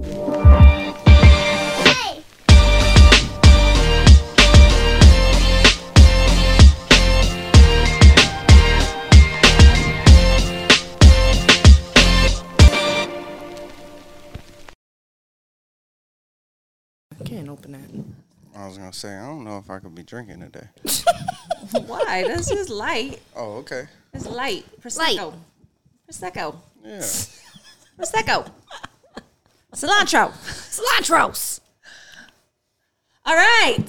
I can't open that. I was gonna say I don't know if I could be drinking today. Why? This is light. Oh, okay. It's light. Prosecco. Prosecco. Yeah. Prosecco. Cilantro. Cilantros. All right.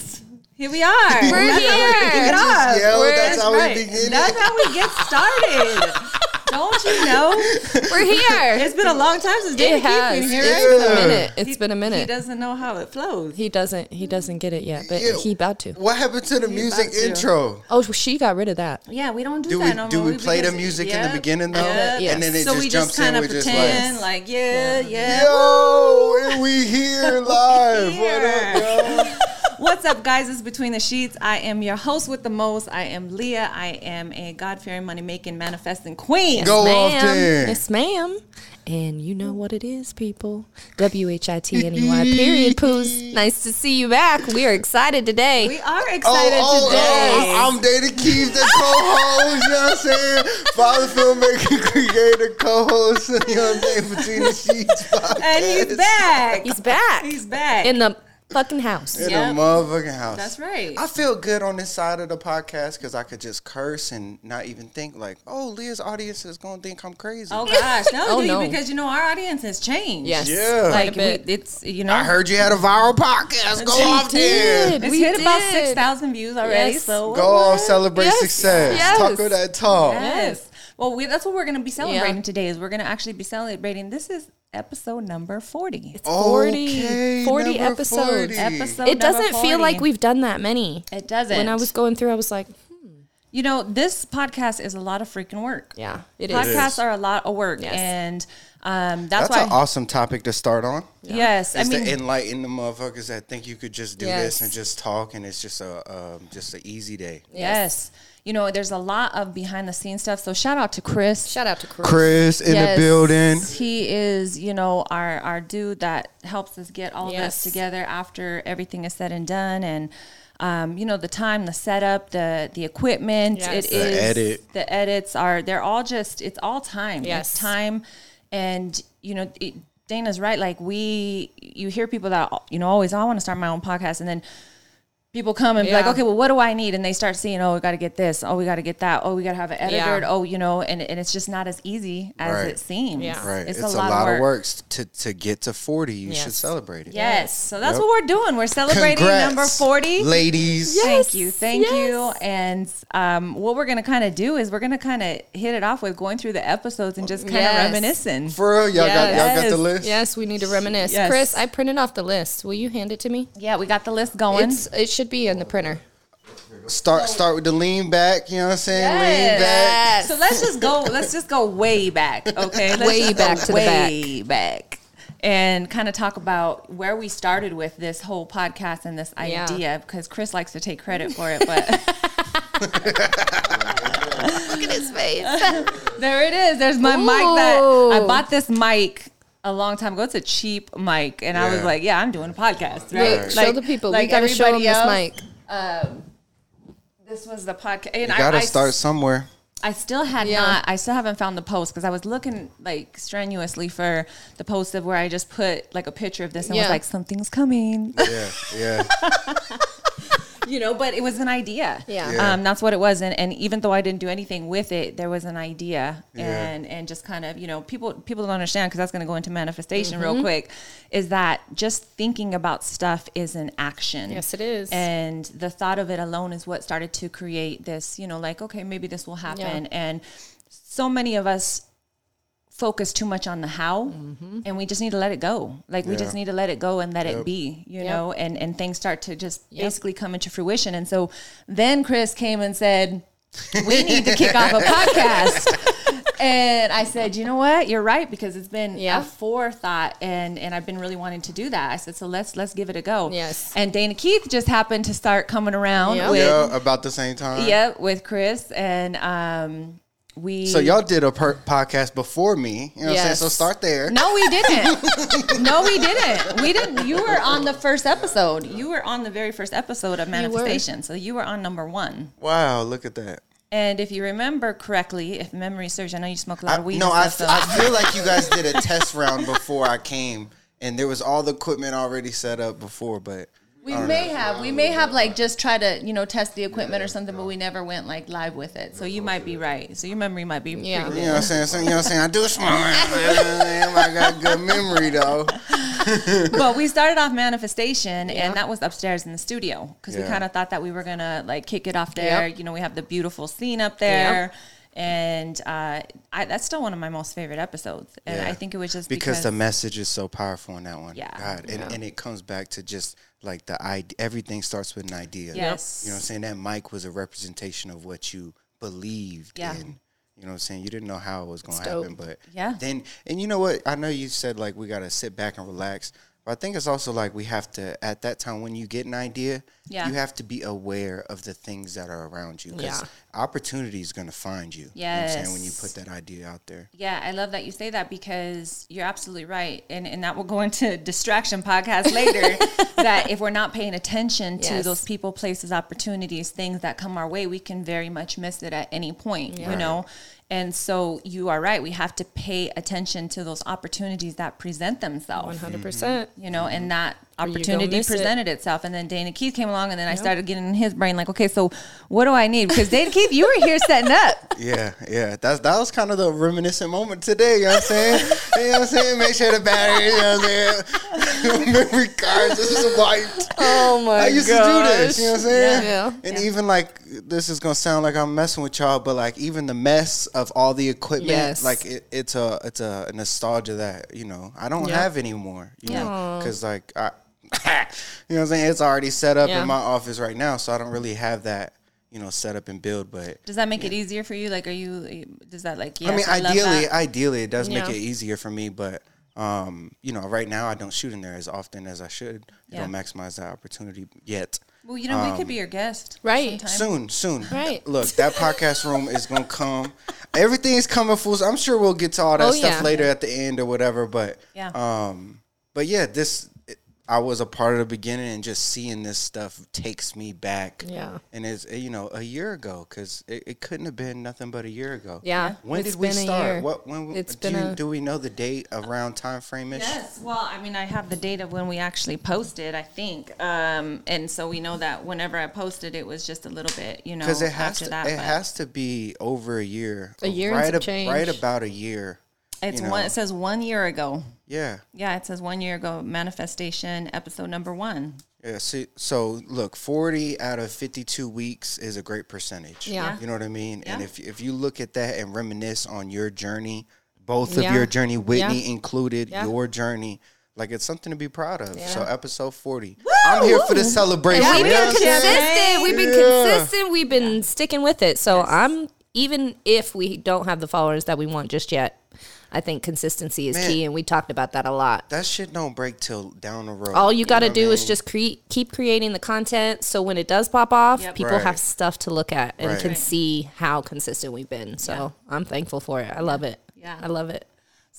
Here we are. We're That's here. kick it off. Yeah, We're- that's how we begin That's how we get started. Don't you know? We're here. It's been a long time since David it has. Keith been here. It's been a minute. It's He- been a minute. He doesn't know how it flows. He doesn't. He doesn't get it yet, but Yeah. he about to. What happened to the music to. intro? Oh, she got rid of that. Yeah, we don't do, Do that we no do we play the because- music in the beginning though, yep. Yes. and then it so just we jumps just kind in of with just pretend like, like, yeah, yeah. yo, and we here live. What up, y'all? What's up, guys? It's Between the Sheets. I am your host with the most. I am Leah. I am a God fearing, money making, manifesting queen. Go off ma'am. then. Yes, ma'am. And you know what it is, people. W H I T N E Y. Period. Poos. Nice to see you back. We are excited today. We are Oh, excited oh, oh today. oh, I'm Dana Keith, the co-host, you know what I'm saying? Father filmmaker, creator, co-host, you know what I'm saying? Between the Sheets podcast. and he's back. He's back He's back. in the fucking house. In Yep. the motherfucking house. That's right. I feel good on this side of the podcast because I could just curse and not even think like, oh, Leah's audience is going to think I'm crazy. oh gosh, no, Oh, do no. because you know our audience has changed. Yes. Yeah. like Quite a bit. we, it's you know I heard you had a viral podcast. Go We off there. it's we hit about six thousand views already. Yes. So Go off, celebrate Yes. success. Yes. Talk with that talk. Yes. Well, we, that's what we're going to be celebrating Yeah. today. Is we're going to actually be celebrating. This is episode number forty. It's 40, Okay, 40 number episodes. 40. Episode. It doesn't number feel like we've done that many. It doesn't. When I was going through, I was like, hmm. you know, this podcast is a lot of freaking work. yeah, it is. Podcasts are a lot of work, Yes. and um, that's, That's why. an awesome topic to start on. Yes, I mean, to enlighten the motherfuckers that think you could just do Yes. this and just talk and it's just a um, just an easy day. yes. You know, there's a lot of behind the scenes stuff. So shout out to Chris. Shout out to Chris. Chris in Yes. the building. He is, you know, our our dude that helps us get all Yes. this together after everything is said and done, and um, you know, the time, the setup, the the equipment. Yes. It The is edit. The edits are they're all just it's all time. Yes. It's time, and you know. It, Dana's right. Like we, you hear people that you know always. "Oh, I want to start my own podcast, and then people come and be like, okay, well, what do I need? And they start seeing, oh, we got to get this. Oh, we got to get that. Oh, we got to have it edited. Yeah. Oh, you know, and, and it's just not as easy as Right. it seems. Yeah. Right. It's, It's, a, lot, of work. to to get to 40. You should celebrate it. Yes. So that's Yep. what we're doing. We're celebrating Congrats, number 40. Ladies. Thank you. Thank yes. you. And um, what we're going to kind of do is we're going to kind of hit it off with going through the episodes and just kind of Yes. reminiscing. For real, y'all got y'all got the list. Yes, we need to reminisce. Yes. Chris, I printed off the list. Will you hand it to me? Yeah, we got the list going. It's it should be in the printer. Start start with the lean back. You know what I'm saying? Lean back. Yes. So let's just go. Let's just go way back, okay? Let's Way just go back to the way back, and kind of talk about where we started with this whole podcast and this Yeah. idea. Because Chris likes to take credit for it, but Look at his face. there it is. There's my mic that I Ooh. bought. This mic a long time ago. It's a cheap mic, and I was like, "Yeah, I'm doing a podcast." Right? Look, show the people. we gotta show them everybody this else, mic. Um, this was the podcast. And You I- gotta I start somewhere. I still had Yeah. not. I still haven't found the post because I was looking like strenuously for the post of where I just put like a picture of this and was like, something's coming, Yeah, yeah. you know. But it was an idea. Yeah. Yeah. Um, that's what it was. And, and even though I didn't do anything with it, there was an idea, Yeah. and and just kind of you know people people don't understand because that's going to go into manifestation Mm-hmm. real quick. Is that just thinking about stuff is an action? Yes, it is. And the thought of it alone is what started to create this. You know, like okay, maybe this will happen, and so many of us focus too much on the how and we just need to let it go like we just need to let it go and let it be you Yep. know and and things start to just basically come into fruition and so then chris came and said we need to kick off a podcast and i said you know what you're right because it's been Yeah. a forethought and and i've been really wanting to do that i said so let's let's give it a go Yes. and dana keith just happened to start coming around Yep. with yeah, about the same time. yeah, with Chris, and um, we So y'all did a per- podcast before me. You know what I'm saying? So start there. No, we didn't. no, we didn't. We didn't. You were on the first episode. You were on the very first episode of were. Manifestation. So you were on number one. Wow, look at that. And if you remember correctly, if memory serves, I know you smoke a lot of weed. no, I, stuff, f- so- I feel like you guys did a test round before I came, and there was all the equipment already set up before, but We may have. We may have like just try to, you know, test the equipment or something, but we never went like live with it. So you might be right. So your memory might be Yeah. you know what I'm saying? So, you know what I'm saying? I do smoke. I got good memory though. But we started off manifestation, and that was upstairs in the studio because we kind of thought that we were gonna like kick it off there. Yep. You know, we have the beautiful scene up there. And uh, I, that's still one of my most favorite episodes, and Yeah. I think it was just because, because, the message is so powerful in that one. Yeah. God, and, Yeah. and it comes back to just like the idea. Everything starts with an idea. Yes. You know what I'm saying? That mic was a representation of what you believed Yeah. in. You know what I'm saying? You didn't know how it was going to happen, but Yeah. Then, and you know what? I know you said like we got to sit back and relax, but I think it's also like we have to at that time when you get an idea, Yeah. you have to be aware of the things that are around you because Yeah. opportunity is going to find you. You know what I'm? When you put that idea out there. Yeah, I love that you say that because you're absolutely right. And and that will go into distraction podcast later. that if we're not paying attention to Yes. those people, places, opportunities, things that come our way, we can very much miss it at any point, you know? And so you are right. We have to pay attention to those opportunities that present themselves. 100%. You know, and that opportunity miss it. presented itself. And then Dana Keith came along, and then I started getting in his brain, like, okay, so what do I need? Because Dana Keith, you were here setting up. Yeah, yeah. That's that was kind of the reminiscent moment today, you know what I'm saying? you know what I'm saying? Make sure the battery, you know what I'm saying? Memory cards this is wiped. Oh my god. I used to do this, you know what I'm saying? Yeah. And even like this is gonna sound like I'm messing with y'all, but like even the mess of all the equipment, Yes. like it, it's a it's a nostalgia that, you know, I don't Yeah. have anymore. You Yeah. know, because like I you know what I'm saying? It's already set up Yeah. in my office right now, so I don't really have that, you know, set up and build, but Does that make it easier for you? Like, are you? Does that like? Yes, I mean, love ideally, that. ideally, it does make it easier for me. But um, you know, right now, I don't shoot in there as often as I should. I Yeah. don't maximize that opportunity yet. Well, you know, we could be your guest, Right. sometime. Soon, soon. Right. Look, that podcast room is gonna come. Everything is coming full. I'm sure we'll get to all that Oh, stuff yeah. later at the end or whatever. But Yeah. um, but yeah, this. I was a part of the beginning, and just seeing this stuff takes me back. Yeah. and it's uh, you know a year ago because it, it couldn't have been nothing but a year ago. Yeah. When It's did we been a start? What when It's do, been you- a- do we know the date around time frame ish? Yes. Well, I mean, I have the date of when we actually posted, I think, um, and so we know that whenever I posted, it was just a little bit, you know, Because it has after to that. it but has to be over a year. A year right some ab- change. right about a year. it's you know. one. It says one year ago. Yeah. Yeah, it says one year ago. Manifestation episode number one. Yeah, see, so look, 40 out of 52 weeks is a great percentage. Yeah. You know what I mean? Yeah. And if if you look at that and reminisce on your journey, both of Yeah. your journey, Whitney Yeah. included, Yeah. your journey, like it's something to be proud of. So episode 40. I'm here for the celebration. And we've you know been what I'm consistent. We've been Yeah. consistent. We've been sticking with it. So I'm even if we don't have the followers that we want just yet, I think consistency is Man. key, and we talked about that a lot. That shit don't break till down the road. All you got to know what I do is just create, keep creating the content. So when it does pop off, Yep. people Right. have stuff to look at and Right. can Right. see how consistent we've been. So I'm thankful for it. I love it. Yeah. I love it.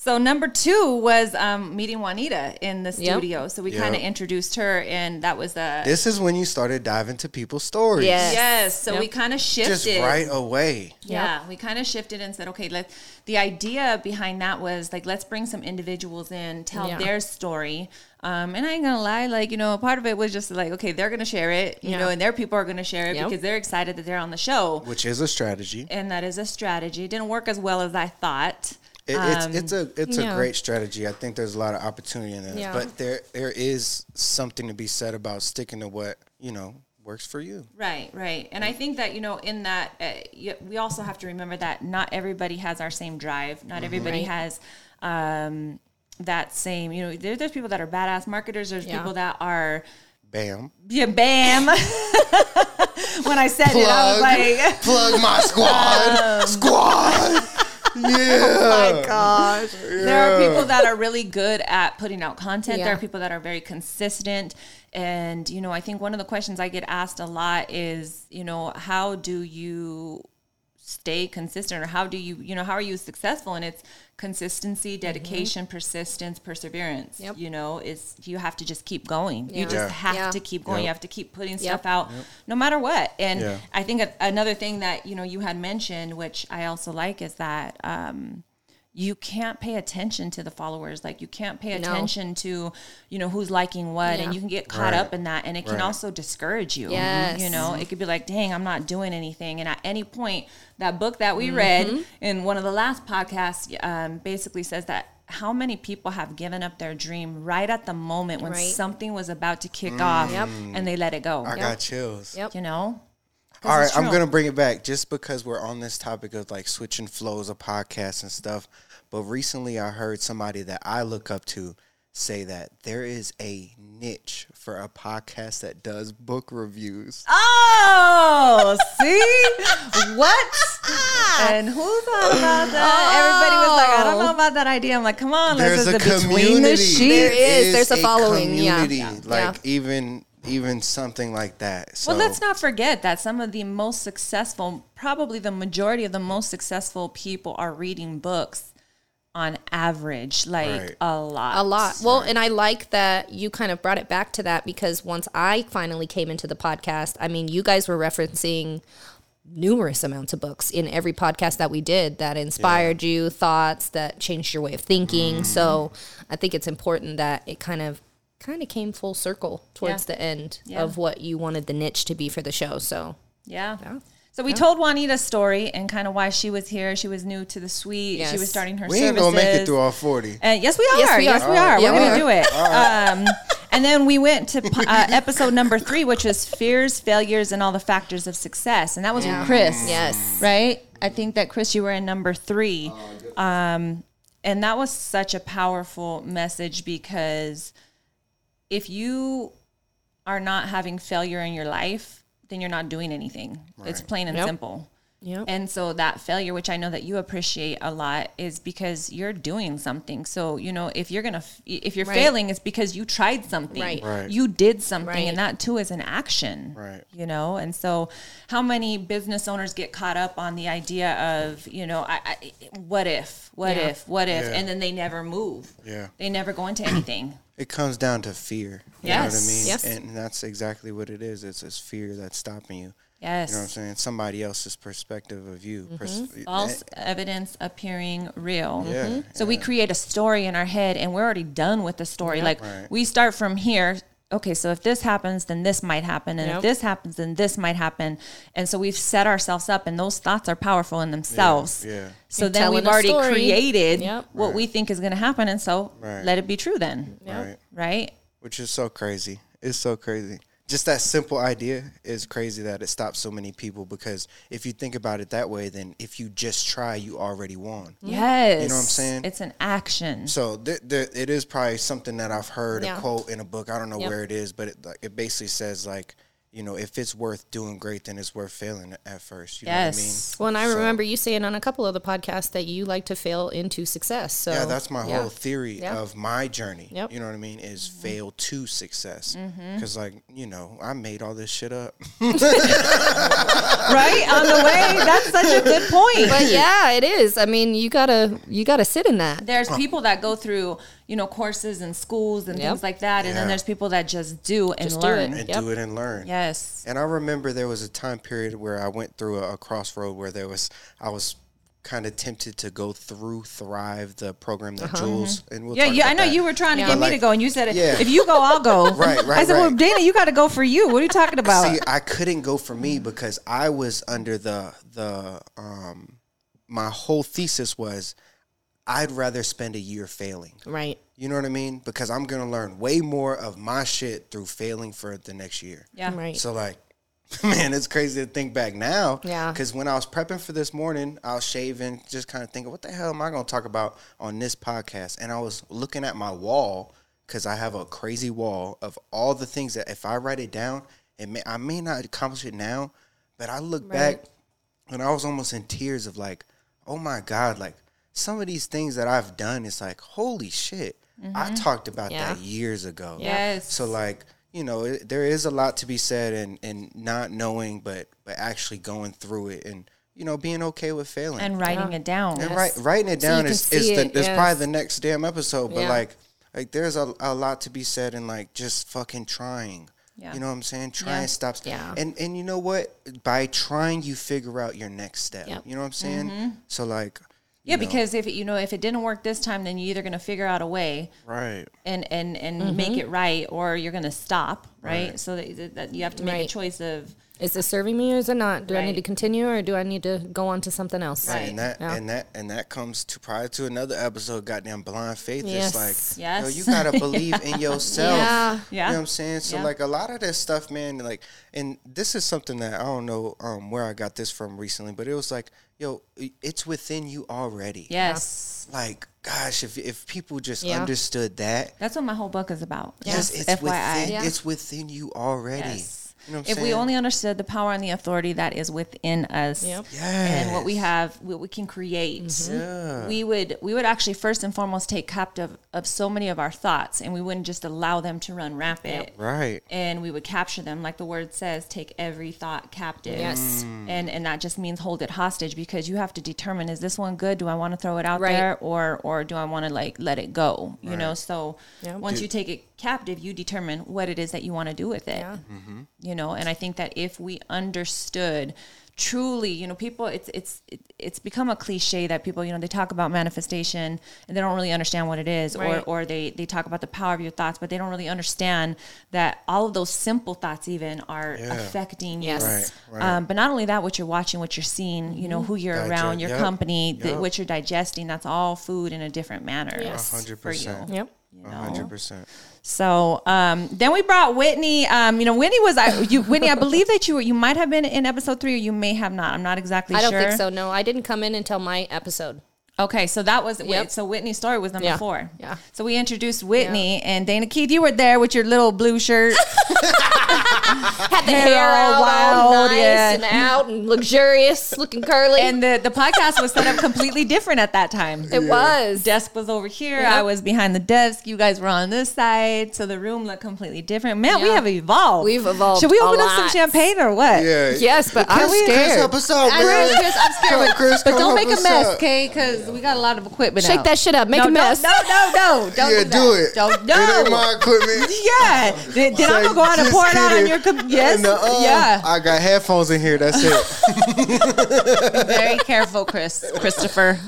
So number two was um, meeting Juanita in the Yep. studio. So we Yep. kind of introduced her, and that was the This is when you started diving to people's stories. Yes. yes. So Yep. we kind of shifted. Just right away. Yeah, we kind of shifted and said, okay, let the idea behind that was like let's bring some individuals in, tell Yeah. their story. Um, and I ain't gonna lie, like you know, part of it was just like, okay, they're gonna share it, you Yeah. know, and their people are gonna share it Yep. because they're excited that they're on the show, Which is a strategy. and that is a strategy. It didn't work as well as I thought. It, it's it's a it's yeah. a great strategy. I think there's a lot of opportunity in this, Yeah. but there there is something to be said about sticking to what you know works for you. Right, right. And I think that, you know, in that, uh, y- we also have to remember that not everybody has our same drive. Not everybody Right. has um, that same, you know, there, there's people that are badass marketers. There's Yeah. people that are, Bam. yeah, bam. when I said it, I was like, Plug my squad. squad. Oh yeah. Gosh. there are people that are really good at putting out content. There are people that are very consistent. And, you know, I think one of the questions I get asked a lot is, you know, how do you stay consistent or how do you you know how are you successful and it's consistency dedication persistence perseverance Yep. you know it's you have to just keep going you just Yeah. have Yeah. to keep going Yep. you have to keep putting Yep. stuff out no matter what and Yeah. i think a- another thing that you know you had mentioned which i also like is that um you can't pay attention to the followers like you can't pay No. attention to you know who's liking what Yeah. and you can get caught Right. up in that and it can also discourage you Yes. you know it could be like dang i'm not doing anything and at any point that book that we Mm-hmm. read in one of the last podcasts um, basically says that how many people have given up their dream right at the moment when Right. something was about to kick off Yep. and they let it go I got chills. Yep. you know 'Cause All right, I'm gonna bring it back just because we're on this topic of like switching flows of podcasts and stuff. But recently, I heard somebody that I look up to say that there is a niche for a podcast that does book reviews. Oh, see what? and who thought about that? Everybody was like, I don't know about that idea. I'm like, come on, There's let's a just between the community. sheets. There is. is There's a following, yeah. community, Yeah. Like Yeah. even even something like that. So Well, let's not forget that some of the most successful, probably the majority of the most successful people are reading books on average, like Right. a lot. A lot. Well, and I like that you kind of brought it back to that because once I finally came into the podcast, I mean, you guys were referencing numerous amounts of books in every podcast that we did that inspired you, thoughts that changed your way of thinking. Mm-hmm. So I think it's important that it kind of kind of came full circle towards Yeah. the end Yeah. of what you wanted the niche to be for the show. So Yeah. So we told Juanita's story and kind of why she was here. She was new to the suite. She was starting her we ain't gonna make it through all forty. Uh, yes, we are. Yes, we Yes, are. we are. Yeah, We're going to do it. Um, and then we went to uh, episode number three, which was fears, failures, and all the factors of success. And that was Yeah. with Chris. Yes. Right? I think that, Chris, you were in number three. Um, and that was such a powerful message because if you are not having failure in your life, then you're not doing anything. It's plain and Yep. simple. Yep. And so that failure, which I know that you appreciate a lot, is because you're doing something. So you know, if you're gonna, f- if you're Right. failing, it's because you tried something. Right. Right. You did something, Right. and that too is an action. Right. You know, and so how many business owners get caught up on the idea of, you know, I, I what if, what Yeah. if, what if, Yeah. and then they never move. Yeah. They never go into anything. It comes down to fear. You Yes. know what I mean? Yes. And that's exactly what it is. It's, it's fear that's stopping you. Yes. You know what I'm saying? Somebody else's perspective of you. Pers- false evidence appearing real. Yeah, Mhm. So we create a story in our head and we're already done with the story. Like Right. we start from here. Okay, so if this happens, then this might happen. And Yep. if this happens, then this might happen. And so we've set ourselves up, and those thoughts are powerful in themselves. yeah. So You're then we've already story. created Yep. what we think is going to happen. And so Right. let it be true then. Right. Right? Which is so crazy. It's so crazy. Just that simple idea is crazy that it stops so many people because if you think about it that way, then if you just try, you already won. Yes. You know what I'm saying? It's an action. So th- th- it is probably something that I've heard Yeah. a quote in a book. I don't know Yep. where it is, but it, like, it basically says like, you know, if it's worth doing great, then it's worth failing at first. You know what I mean? Yes. Well, and I So- remember you saying on a couple of the podcasts that you like to fail into success. So Yeah, that's my yeah. whole theory Yeah. of my journey. Yep. Mm-hmm. You know what I mean? Is fail to success. Because, like, you know, I made all this shit up. right? On the way. That's such a good point. But yeah, it is. I mean, you gotta you gotta sit in that. there's people that go through you know courses and schools and Yep. things like that and then there's people that just do and Just learn it. and Yep. do it and learn. yes And I remember there was a time period where I went through a, a crossroad where there was I was kind of tempted to go through Thrive, the program that Jules and we'll Uh-huh. yeah talk yeah i know that. you were trying to Yeah. get But, me to go and you said yeah. if you go i'll go Right, right, i said well dana you got to go for you what are you talking about See, I couldn't go for me because I was under the the um my whole thesis was I'd rather spend a year failing. Right. You know what I mean? Because I'm gonna learn way more of my shit through failing for the next year. yeah Right. So like, man, it's crazy to think back now. Yeah. Because when I was prepping for this morning, I was shaving, just kind of thinking, what the hell am I gonna talk about on this podcast? And I was looking at my wall because I have a crazy wall of all the things that if I write it down, it may I may not accomplish it now, but I look back and I was almost in tears of like, oh my god, like some of these things that I've done, it's like, holy shit. I mm-hmm. talked about Yeah. that years ago. yes So like, you know, it, there is a lot to be said and and not knowing, but but actually going through it and you know being okay with failing and writing it down. and write, writing it down can is, is, the, it, is yes. probably the next damn episode. But Yeah. like, like there's a, a lot to be said in like just fucking trying. Yeah. You know what I'm saying? Trying Yeah. stops. Yeah. And and you know what? By trying, you figure out your next step. Yep. You know what I'm saying? Mm-hmm. So like. Yeah, you know, because if you know if it didn't work this time, then you're either going to figure out a way right. and and and Mm-hmm. make it right, or you're going to stop. Right. Right. So that, that you have to make Right. a choice of Is this serving me or is it not? Do I need to continue or do I need to go on to something else? Right. And that Yeah. and that and that comes to prior to another episode. Goddamn blind faith. Yes. It's like, Yes. yo, you gotta believe in yourself. Yeah. Yeah. You know what I'm saying? So Yeah. like a lot of this stuff, man, like and this is something that I don't know um where I got this from recently, but it was like, yo, it's within you already. yes. Like, gosh, if if people just Yeah. understood that. That's what my whole book is about. Yes, Just it's FYI. within Yeah. it's within you already. Yes. You know what I'm if we only understood the power and the authority that is within us, Yep. and what we have, what we can create, Mm-hmm. Yeah. we would we would actually first and foremost take captive of so many of our thoughts, and we wouldn't just allow them to run rapid. Right. And we would capture them, like the word says, take every thought captive. Yes. and and that just means hold it hostage because you have to determine is this one good? Do I want to throw it out Right. there, or or do I want to like let it go? You know, so Yeah. once Dude. you take it captive, you determine what it is that you want to do with it Yeah. you know and i think that if we understood truly you know people it's it's it's become a cliche that people you know they talk about manifestation and they don't really understand what it is Right. or or they they talk about the power of your thoughts but they don't really understand that all of those simple thoughts even are Yeah. affecting Yes. Right, right. um, but not only that what you're watching what you're seeing you know who you're Digest- around your yep, company the, what you're digesting that's all food in a different manner Yes. A hundred for you. Yep. You know? hundred percent. So um, then we brought Whitney. Um, you know, Whitney was I, you. Whitney, I believe that you were, you might have been in episode three, or you may have not. I'm not exactly sure. I don't sure. think so. No, I didn't come in until my epised. Okay, so that was Yep. so Whitney's story was number Yeah. four. Yeah. So we introduced Whitney and Dana Keith. You were there with your little blue shirt. Had the Hair hair, all out, all wild, nice yeah. and out and luxurious, looking curly. and the, the podcast was set up completely different at that time. it was. desk was over here. Yep. I was behind the desk. You guys were on this side, so the room looked completely different. Man, we have evolved. We've evolved Should we a open up some champagne or what? Yeah. Yes, but Chris, I'm Chris, scared. help us out, I man. know, Chris, I'm scared, Come on, but, Chris, but don't make a mess, okay? Because we got a lot of equipment. Shake out. that shit up. Make no, a mess. No, no, no, no. Don't Yeah, do, do it. Don't, do It ain't my equipment. Yeah. Then, then I'm gonna go out and pour it out on your. Com- yes. And, uh, yeah. I got headphones in here. That's it. Very careful, Chris. Christopher.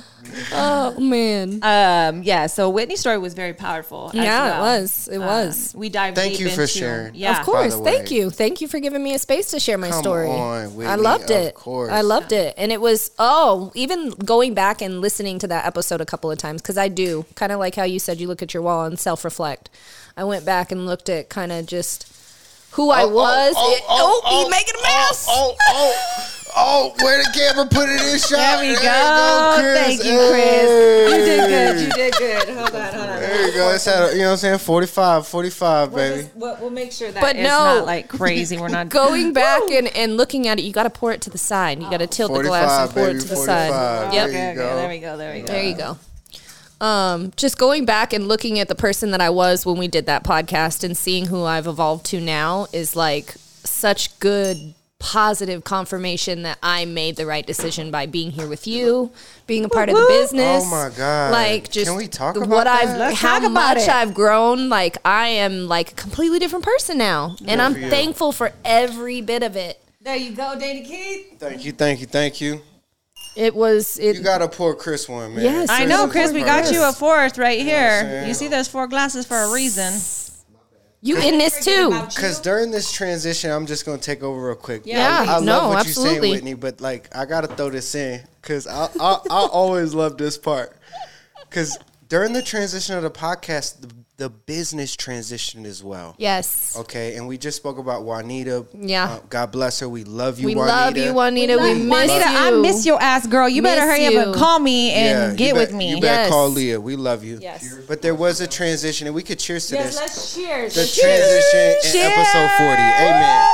Oh man. Um. Yeah. So Whitney's story was very powerful. as Yeah, it was. It Um, was. we dived Thank deep you for into- sharing. Yeah. Of course. Thank you. Thank you for giving me a space to share my Come story. on, I Whitney, loved of it. course. I loved it. And it was, oh, even going back and listening to that episode a couple of times, because I do, kind of like how you said you look at your wall and self reflect. I went back and looked at kind of just who I was. It- oh, he's making a mess. Oh, oh, oh, where the camera put it in shot? There we you go. Chris. Thank you, Chris. You did good. You did good. Hold on. Hold on. There you go. It's at, you know what I'm saying? 45, 45, We'll, baby. just, we'll, we'll make sure that But it's no. not like crazy. We're not Going back and, and looking at it, you got to pour it to the side. You got to tilt the glass and pour baby, it to the side. There Yep. you Okay, okay, go. there we go. There we go. There you go. Um, just going back and looking at the person that I was when we did that podcast and seeing who I've evolved to now is like such good positive confirmation that I made the right decision by being here with you, being a part of the business. Oh my God. Like just Can we talk about what about I've that? Let's how talk about much it. I've grown. Like I am like a completely different person now. And I'm for you. thankful for every bit of it. There you go, Dana Keith. Thank you, thank you, thank you. It was it You got a poor Chris one, man. Yes, I know, Chris. We got you a fourth right I'm here. You see, those four glasses for a reason. You in this too. Because during this transition, I'm just gonna take over real quick. Yeah, I, I no, love what absolutely. you're saying, Whitney. But like, I gotta throw this in because I, I I always love this part. Because during the transition of the podcast, the, the business transition as well. Yes. Okay, and we just spoke about Juanita. Yeah. Uh, God bless her. We love you, Juanita. We Juanita. love you, Juanita. We, miss Juanita, you. I miss your ass, girl. You better Miss hurry up and call me and Yeah, get bet- with me. You better Yes. call Leah. We love you. Yes. But there was a transition, and we could cheers to this. let's cheers. the transition in episode 40. Amen.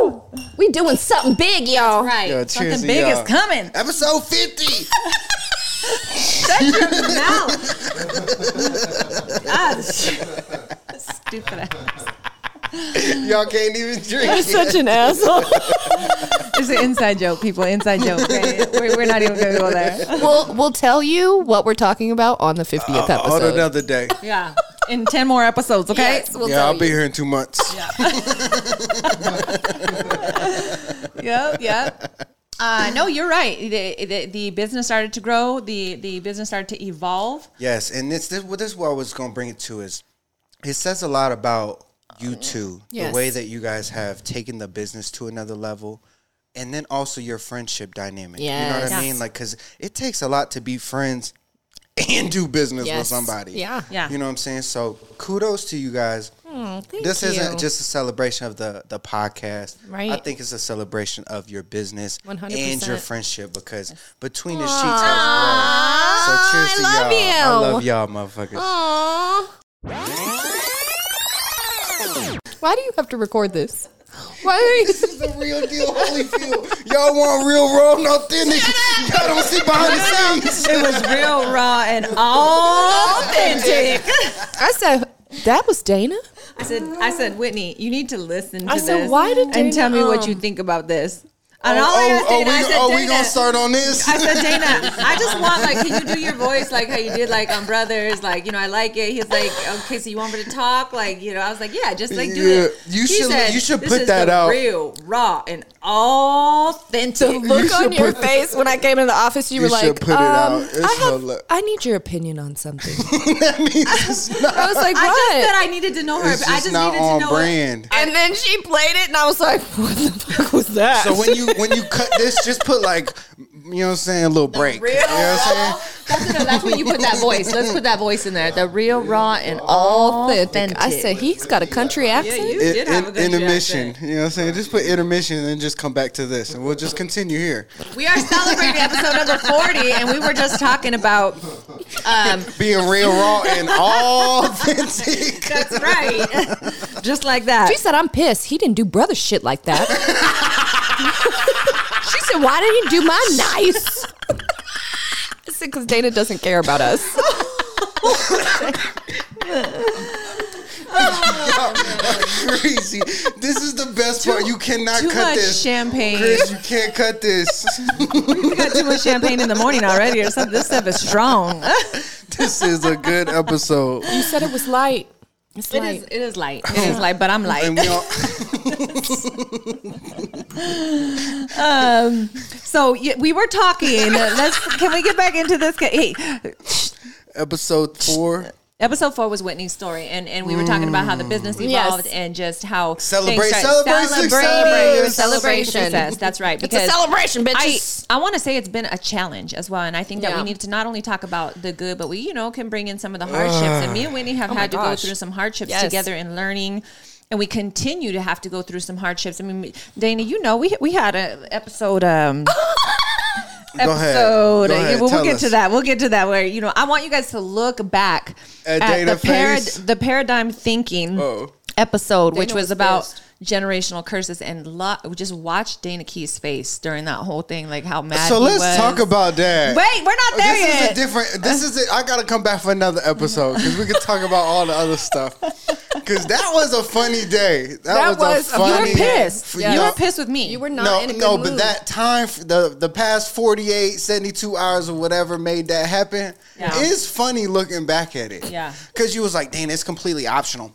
Woo! We doing something big, y'all. Right. Yo, cheers Something to big y'all. is coming. Episode 50. Ah, Stupid ass. Y'all can't even drink. Such an asshole. It's an inside joke, people. Inside joke. Okay? We're, we're not even gonna go there. we'll we'll tell you what we're talking about on the 50th On episode. On another day. Yeah. In ten more episodes, okay? Yes, we'll yeah, I'll be here in two months. Yeah. yep. Yep. Uh, no, you're right. The, the the business started to grow. The the business started to evolve. Yes, and this this, well, this is what I was going to bring it to is it says a lot about you two, Yes. the way that you guys have taken the business to another level, and then also your friendship dynamic. You know what I mean? Like, because it takes a lot to be friends and do business with somebody. Yeah. Yeah. You know what I'm saying? So kudos to you guys. Mm, thank this you. isn't just a celebration of the the podcast. Right. I think it's a celebration of your business 100%. and your friendship because between the sheets has grown. So cheers to I love y'all. you. I love y'all, motherfuckers. Aww. Why do you have to record this? Why are you? This is the real deal, Holyfield. Y'all want real, raw, and authentic. Y'all don't see behind the scenes. It was real raw and authentic. I said that was Dana. I said, I said, Whitney, you need to listen to I said, this. why did and tell me what you um, think about this? And Oh, all I oh, asked oh, Dana, I we, said, oh, we Dana, gonna start on this? I said, Dana, I just want like, can you do your voice like how you did like on Brothers? Like, you know, I like it. He's like, okay, so you want me to talk? Like, you know, I was like, yeah, just like do Yeah, it. you He should- you should "This put is that the out." Real, raw, and authentic. The look You on your put- face when I came in the office, you, You were like, put it um, out. I, have, hila- I need your opinion on something. that means it's not, I was like, I what? just said I needed to know her. it's I just just not needed on to know brand. and then she played it, and I was like, what the fuck was that? So when you when you cut this, just put like you know what I'm saying, a little break. real you know what I'm saying? That's, what- that's when you put that voice. Let's put that voice in there. The real, raw, and authentic. authentic. I said, he's got a country accent. you In- did have a in- good intermission. accent. You know what I'm saying? Just put intermission and then just come back to this, and we'll just continue here. We are celebrating episode number 40, and we were just talking about. Um, Being real, raw, and all authentic. that's right. just like that. She said, I'm pissed. He didn't do brother shit like that. she said, why did he do my nice? I said, because Dana doesn't care about us. Crazy. This is the best part. You cannot too cut much this. champagne. Chris, you can't cut this. We got too much champagne in the morning already, or something. This stuff is strong. this is a good episode. You said it was light. It's It light. is. It is light. It is light, but I'm light. And we all, um, So y- we were talking. Let's. Can we get back into this? Hey, episode four. Episode four was Whitney's story, and, and we were talking about how the business evolved Yes. and just how Celebrate- things started- celebrate celebrating success. your Celebration. success. That's right. It's a Because celebration, I, bitches. I want to say it's been a challenge as well, and I think that Yeah. we need to not only talk about the good, but we you know can bring in some of the hardships. And me and Whitney have Oh had to go through some hardships Yes. together in learning. And we continue to have to go through some hardships. I mean, Dana, you know, we we had an episode. Um, Go ahead. Episode. Ahead. Yeah, well, we'll get us. to that. We'll get to that. Where you know, I want you guys to look back At at, the, parad- the paradigm thinking Oh. episode, which was, was about pissed. Generational curses, and lo- just watch Dana Keith's face during that whole thing, like how mad. So he let's was. talk about that. Wait, we're not there this yet. This is a different. This is it. I gotta come back for another episode because we could talk about all the other stuff. Because that was a funny day. That, That was, was- a funny. you were pissed. for You y'all- were pissed with me. You were not No, in a good no, mood. but that time, the the past 48, 72 hours or whatever made that happen. Yeah. It's funny looking back at it. Yeah. Because you was like, Dana, it's completely optional.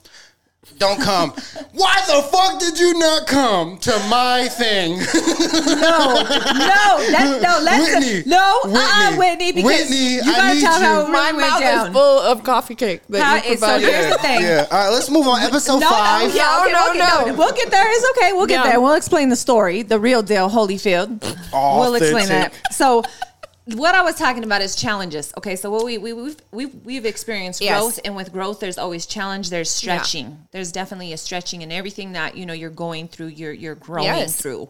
Don't come. Why the fuck did you not come to my thing? no, no, let's, no, let's Whitney, no, Whitney, uh, Whitney, because Whitney, you I gotta need tell you. how My really mouth down. is full of coffee cake that How- you so provided. here's the thing. yeah. All right, let's move on. Episode No, five. no, yeah, okay, No, we'll no, get, no. We'll get there. It's okay. We'll get Yeah. there. We'll explain the story, the real deal, Holyfield. We'll explain that. So, what I was talking about is challenges. Okay, so what we, we we've we've we've experienced Yes. growth, and with growth, there's always challenge. There's stretching. There's definitely a stretching in everything that you know you're going through. You're you're growing Yes. through.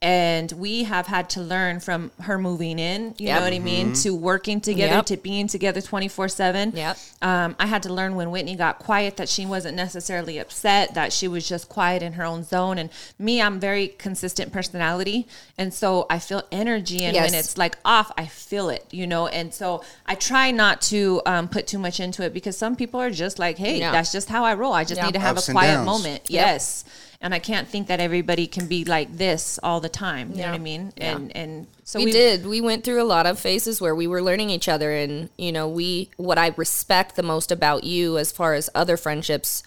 And we have had to learn from her moving in you Yep. know what i mean to working together Yep. to being together 24 7 Yep. um, i had to learn when whitney got quiet that she wasn't necessarily upset that she was just quiet in her own zone and me i'm very consistent personality and so i feel energy and when it's like off i feel it you know and so i try not to um, put too much into it because some people are just like hey Yeah. that's just how i roll i just Yeah. need to have Ups a quiet downs. moment yes and i can't think that everybody can be like this all the time you know what i mean Yeah. and and so we, we did. We went through a lot of phases where we were learning each other, and you know, we what I respect the most about you, as far as other friendships,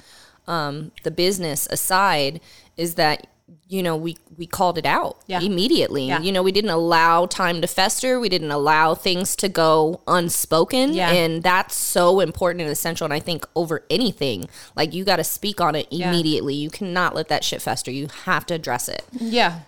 um, the business aside, is that you know we we called it out Yeah. immediately. Yeah. You know, we didn't allow time to fester. We didn't allow things to go unspoken, Yeah. and that's so important and essential. And I think over anything, like you got to speak on it Yeah. immediately. You cannot let that shit fester. You have to address it. yeah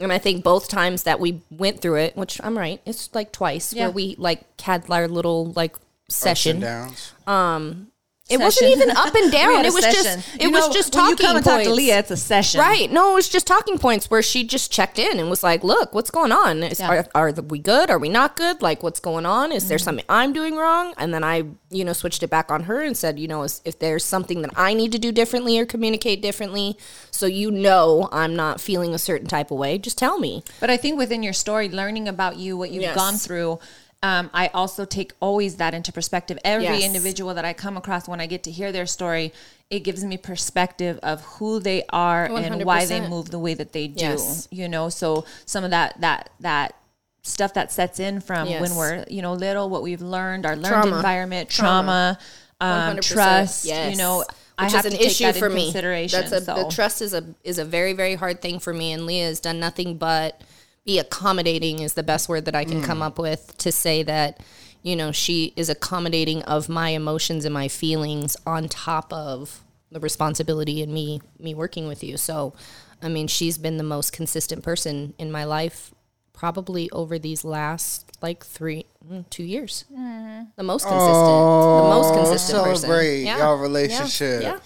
And I think both times that we went through it, which I'm right, it's like twice Yeah. where we like had our little like session. downs. Um, It wasn't even up and down. It was session. just it You was know, just talking you come and points. talk to leah it's a session Right. No, it was just talking points where she just checked in and was like, "Look, what's going on? Is, Yeah. are, are we good? Are we not good? Like, what's going on? Is there Mm-hmm. something I'm doing wrong?" And then I, you know, switched it back on her and said, "You know, if there's something that I need to do differently or communicate differently, so you know I'm not feeling a certain type of way, just tell me." But I think within your story, learning about you, what you've Yes. gone through, um, I also take always that into perspective. Every Yes. individual that I come across, when I get to hear their story, it gives me perspective of who they are and why they move the way that they do. Yes. You know, so some of that that that stuff that sets in from Yes. when we're you know little, what we've learned, our learned Trauma. environment, Trauma. trauma, um, trust. You know, I Which have is an issue for me. consideration. That's a so. the trust is a is a very very hard thing for me, and Leah has done nothing but be accommodating is the best word that I can come up with to say that you know she is accommodating of my emotions and my feelings on top of the responsibility and me me working with you. So, I mean, she's been the most consistent person in my life probably over these last like three mm, two years. The most consistent, the most consistent person. celebrate Yeah. y'all relationship. Yeah.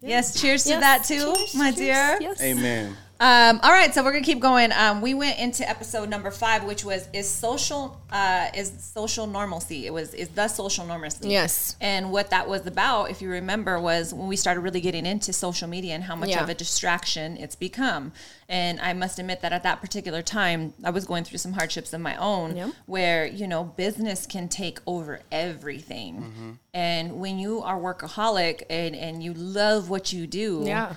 yes, cheers to that too, Cheers, my cheers. dear. Yes. Amen. Um, all right, so we're gonna keep going. Um, we went into episode number five, which was is social uh, is social normalcy. It was is the social normalcy. Yes. And what that was about, if you remember, was when we started really getting into social media and how much Yeah. of a distraction it's become. And I must admit that at that particular time, I was going through some hardships of my own, Yeah. where you know business can take over everything. And when you are workaholic and and you love what you do, Yeah.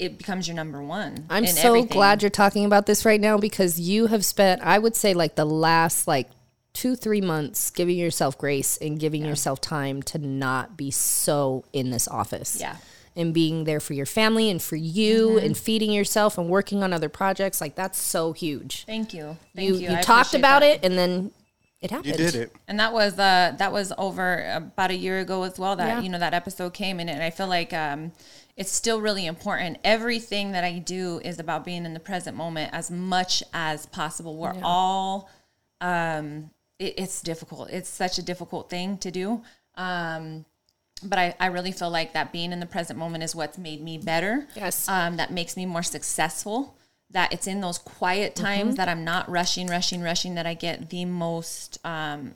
It becomes your number one. I'm in so everything. glad you're talking about this right now because you have spent, I would say, like the last like two, three months giving yourself grace and giving yourself time to not be so in this office. Yeah. And being there for your family and for you mm-hmm. and feeding yourself and working on other projects. Like that's so huge. Thank you. Thank You you. you, talked about that. it and then it happened. You did it. And that was uh that was over about a year ago as well that Yeah. you know that episode came in and I feel like um it's still really important. Everything that I do is about being in the present moment as much as possible. We're all um it, it's difficult. It's such a difficult thing to do. Um but I, I really feel like that being in the present moment is what's made me better. Yes. Um, that makes me more successful. That it's in those quiet Mm-hmm. times that I'm not rushing, rushing, rushing that I get the most um,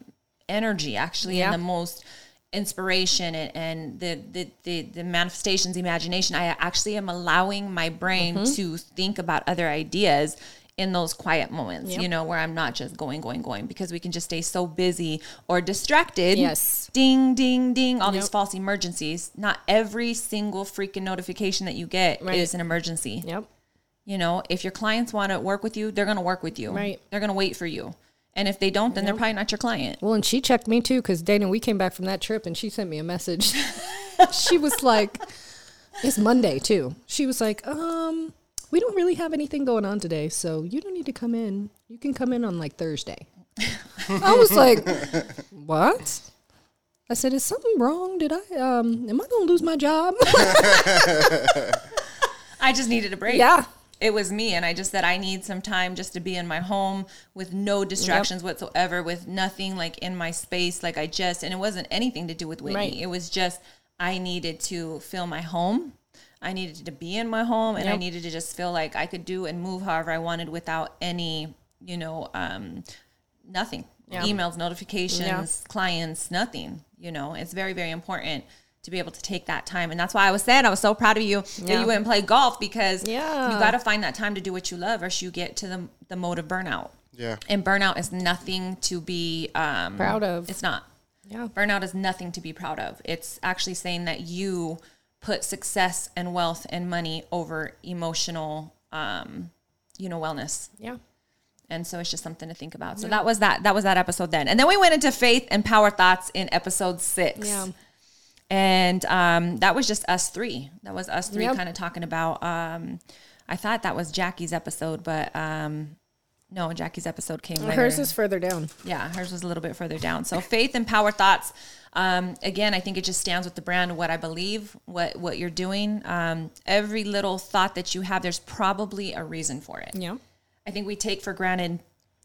energy actually Yeah. and the most inspiration and, and the, the, the, the manifestations, imagination. I actually am allowing my brain Mm-hmm. to think about other ideas in those quiet moments, you know, where I'm not just going, going, going because we can just stay so busy or distracted. Yes. Ding, ding, ding, all these false emergencies. Not every single freaking notification that you get Right. is an emergency. Yep. You know, if your clients want to work with you, they're going to work with you. Right. They're going to wait for you. And if they don't, then they're probably not your client. Well, and she checked me too because Dana, we came back from that trip and she sent me a message. she was like, "It's Monday too." She was like, "Um, we don't really have anything going on today, so you don't need to come in. You can come in on like Thursday." I was like, "What?" I said, "Is something wrong? Did I um? Am I gonna lose my job?" I just needed a break. yeah. It was me. And I just said, I need some time just to be in my home with no distractions whatsoever, with nothing like in my space. Like I just, and it wasn't anything to do with Whitney. Right. It was just, I needed to feel my home. I needed to be in my home and I needed to just feel like I could do and move however I wanted without any, you know, um, nothing. Yeah. Emails, notifications, clients, nothing. You know, it's very, very important to be able to take that time. And that's why I was saying I was so proud of you that you went and played golf because Yeah. you got to find that time to do what you love or else you get to the, the mode of burnout. Yeah. And burnout is nothing to be um, Proud of. It's not. Yeah. Burnout is nothing to be proud of. It's actually saying that you put success and wealth and money over emotional, um, you know, wellness. Yeah. And so it's just something to think about. So that was that. That was that episode then. And then we went into faith and power thoughts in episode six. Yeah. And um, that was just us three. That was us three Yep. kind of talking about. Um, I thought that was Jackie's episode, but um, no, Jackie's episode came later. Hers is further down. Yeah, hers was a little bit further down. So faith and power thoughts. Um, again, I think it just stands with the brand of what I believe, what what you're doing. Um, every little thought that you have, there's probably a reason for it. Yeah. I think we take for granted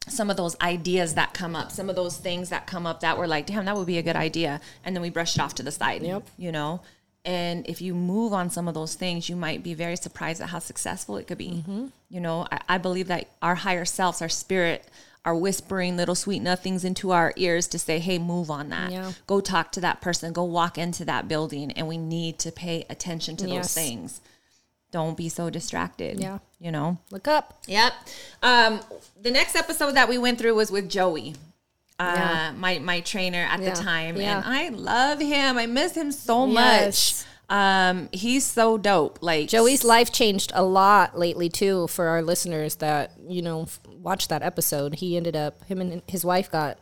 some of those ideas that come up, some of those things that come up that we're like, damn, that would be a good idea. And then we brush it off to the side. Yep. You know? And if you move on some of those things, you might be very surprised at how successful it could be. Mm-hmm. You know, I, I believe that our higher selves, our spirit, are whispering little sweet nothings into our ears to say, hey, move on that. Yeah. Go talk to that person. Go walk into that building. And we need to pay attention to Yes. those things. Don't be so distracted. Yeah. You know? Look up. Yep. Um, the next episode that we went through was with Joey, uh, Yeah. my my trainer at Yeah. the time, Yeah. and I love him. I miss him so Yes. much. Um, he's so dope. Like Joey's life changed a lot lately too for our listeners that you know watched that episode. He ended up him and his wife got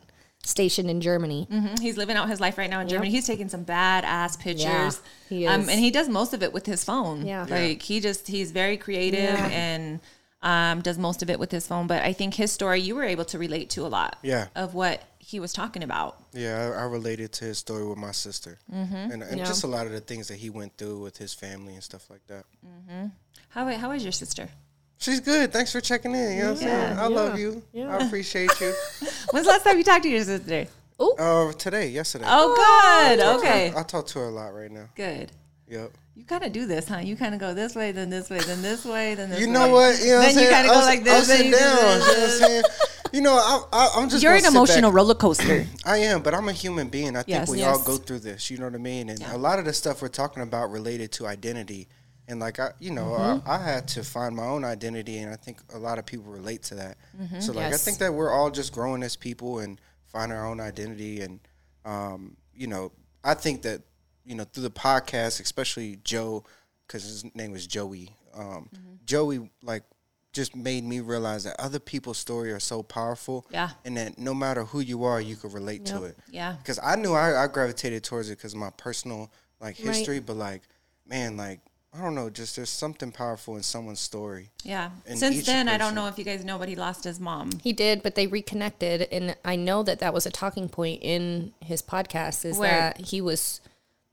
stationed in Germany. Mhm. he's living out his life right now in Germany. He's taking some badass pictures. he Um, is. and he does most of it with his phone. Yeah. like he just he's very creative Yeah. and um, does most of it with his phone. But I think his story you were able to relate to a lot. Yeah. of what he was talking about. Yeah, I, I related to his story with my sister, mm-hmm. and, and Yeah. just a lot of the things that he went through with his family and stuff like that. How how is your sister? She's good. Thanks for checking in. You know what I'm saying? I love you. Yeah. I appreciate you. When's the last time you talked to your sister? uh, today, yesterday. Oh, good. Okay. I talk to her a lot right now. Good. Yep. You kind of do this, huh? You kind of go this way, then this way, then this way, then this You way. know what? You know what I'm Then you kind of go s- like I'll sit you do down. You know what I'm saying? You know, I, I, I'm just. You're an emotional back. roller coaster. I am, but I'm a human being. I think Yes. we all go through this. You know what I mean? And Yeah. a lot of the stuff we're talking about related to identity, and like I, you know, Mm-hmm. I, I had to find my own identity, and I think a lot of people relate to that. Mm-hmm. So like, I think that we're all just growing as people and find our own identity, and um, you know, I think that you know through the podcast, especially Joe, because his name was Joey. Um, Mm-hmm. Joey like just made me realize that other people's story are so powerful Yeah. and that no matter who you are, you can relate to it. Yeah. Because I knew I, I gravitated towards it because my personal like Right. history, but like, man, like I don't know, just there's something powerful in someone's story. Yeah. And Since each then, I don't know if you guys know, but he lost his mom. He did, but they reconnected, and I know that that was a talking point in his podcast. Is Where- that he was,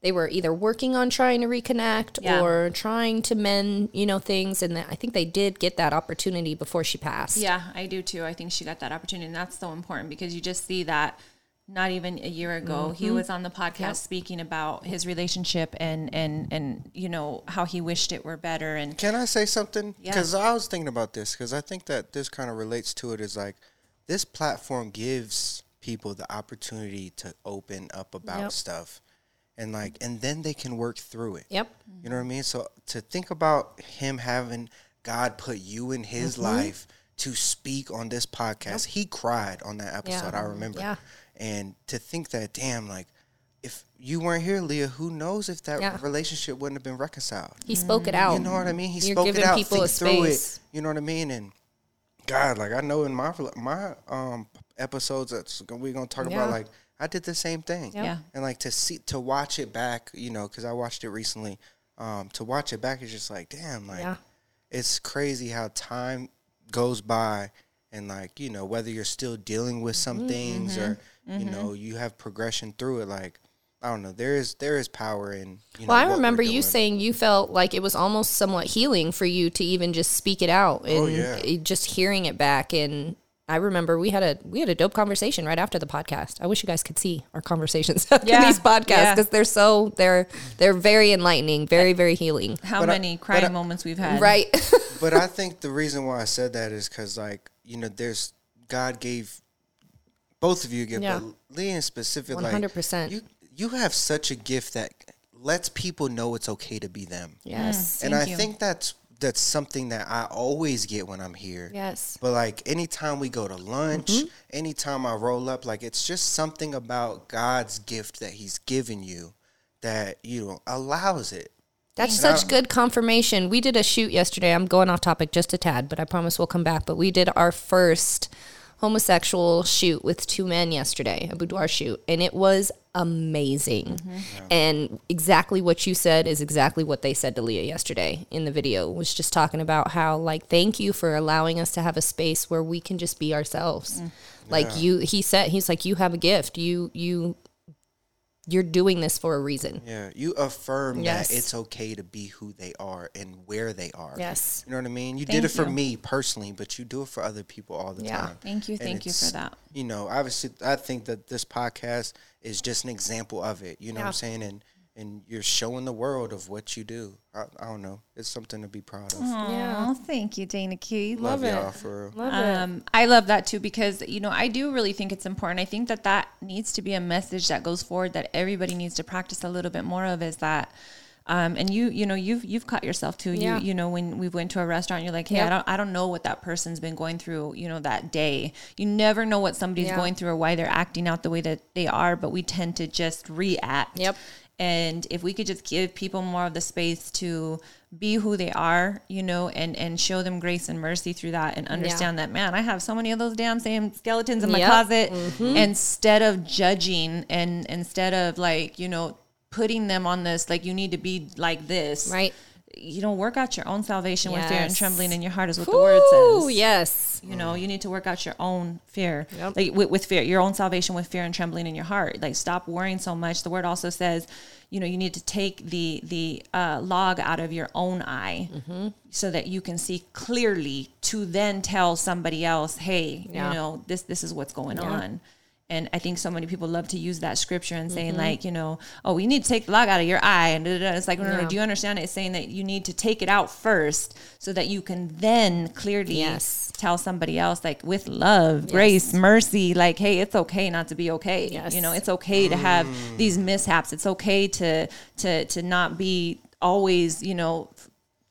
they were either working on trying to reconnect Yeah. or trying to mend, you know, things, and that I think they did get that opportunity before she passed. Yeah, I do too. I think she got that opportunity, and that's so important because you just see that. Not even a year ago, he Mm-hmm. was on the podcast speaking about his relationship and and and you know how he wished it were better and Can I say something? Yeah. Because I was thinking about this because I think that this kind of relates to it. Is like this platform gives people the opportunity to open up about Yep. stuff, and like, and then they can work through it. Yep. You know what I mean? So to think about him having God put you in his Mm-hmm. life to speak on this podcast, he cried on that episode. Yeah. I remember. Yeah. And to think that, damn, like if you weren't here, Leah, who knows if that Yeah. relationship wouldn't have been reconciled? He spoke it out. You know what I mean? He You're spoke it out, people think a through space. it. You know what I mean? And God, like I know in my my um episodes that's we're gonna talk Yeah. about, like I did the same thing. Yeah. And like to see to watch it back, you know, because I watched it recently. Um, to watch it back is just like, damn, like Yeah. it's crazy how time goes by and like you know whether you're still dealing with some Mm-hmm. things mm-hmm, or you know mm-hmm. you have progression through it like i don't know there is there is power in you know Well, I remember you saying you felt like it was almost somewhat healing for you to even just speak it out oh, and Oh, yeah. just hearing it back and I remember we had a we had a dope conversation right after the podcast. I wish you guys could see our conversations after Yeah, these podcasts yeah. because they're so they're they're very enlightening, very uh, very healing. How But many but crying I- moments we've had. Right. but I think the reason why I said that is because, like, you know, there's God gave both of you a gift, Yeah. but Lee in specific, like, 100%. you you have such a gift that lets people know it's okay to be them. yes. and I you. think that's that's something that I always get when I'm here. Yes. But like anytime we go to lunch, Mm-hmm. anytime I roll up, like it's just something about God's gift that He's given you that you know allows it. That's And such good confirmation. We did a shoot yesterday. I'm going off topic just a tad, but I promise we'll come back. But we did our first homosexual shoot with two men yesterday, a boudoir shoot, and it was amazing. Mm-hmm. And exactly what you said is exactly what they said to Leah yesterday in the video. Was just talking about how like thank you for allowing us to have a space where we can just be ourselves. Mm. Like you he said he's like you have a gift. You you you're doing this for a reason. Yeah, you affirm Yes. that it's okay to be who they are and where they are. Yes. You know what I mean? You Thank did it for you. me personally, but you do it for other people all the Yeah. time. Thank you, And thank you for that. You know, obviously, I think that this podcast is just an example of it. You know what I'm saying? And and you're showing the world of what you do. I, I don't know. It's something to be proud of. Yeah. Oh, thank you, Dana Keith. Love, Love it. y'all for real. Love it. Um, I love that too because you know I do really think it's important. I think that that needs to be a message that goes forward that everybody needs to practice a little bit more of. Is that, um, and you you know you've you've caught yourself too. Yeah. You you know when we went to a restaurant, you're like, hey, Yep. I don't I don't know what that person's been going through. You know that day. You never know what somebody's Yeah. going through or why they're acting out the way that they are. But we tend to just react. Yep. And if we could just give people more of the space to be who they are, you know, and and show them grace and mercy through that, and understand that, man, I have so many of those damn same skeletons in my Yep. closet. Mm-hmm. Instead of judging and instead of like, you know, putting them on this, like you need to be like this, Right. You know, work out your own salvation with fear and trembling in your heart is what the word Ooh, says. yes. You know, you need to work out your own fear, Yep. like with, with fear, your own salvation with fear and trembling in your heart. Like, stop worrying so much. The word also says, you know, you need to take the the uh, log out of your own eye, Mm-hmm. so that you can see clearly to then tell somebody else, hey, Yeah. you know, this this is what's going Yeah. on. And I think so many people love to use that scripture and Mm-hmm. saying like, you know, oh, we need to take the log out of your eye, and da, da, da. it's like, no, no, Yeah. no, do you understand? It's saying that you need to take it out first, so that you can then clearly Yes. tell somebody else like with love, grace, mercy, like, hey, it's okay not to be okay. Yes. You know, it's okay to have these mishaps. It's okay to to to not be always, you know,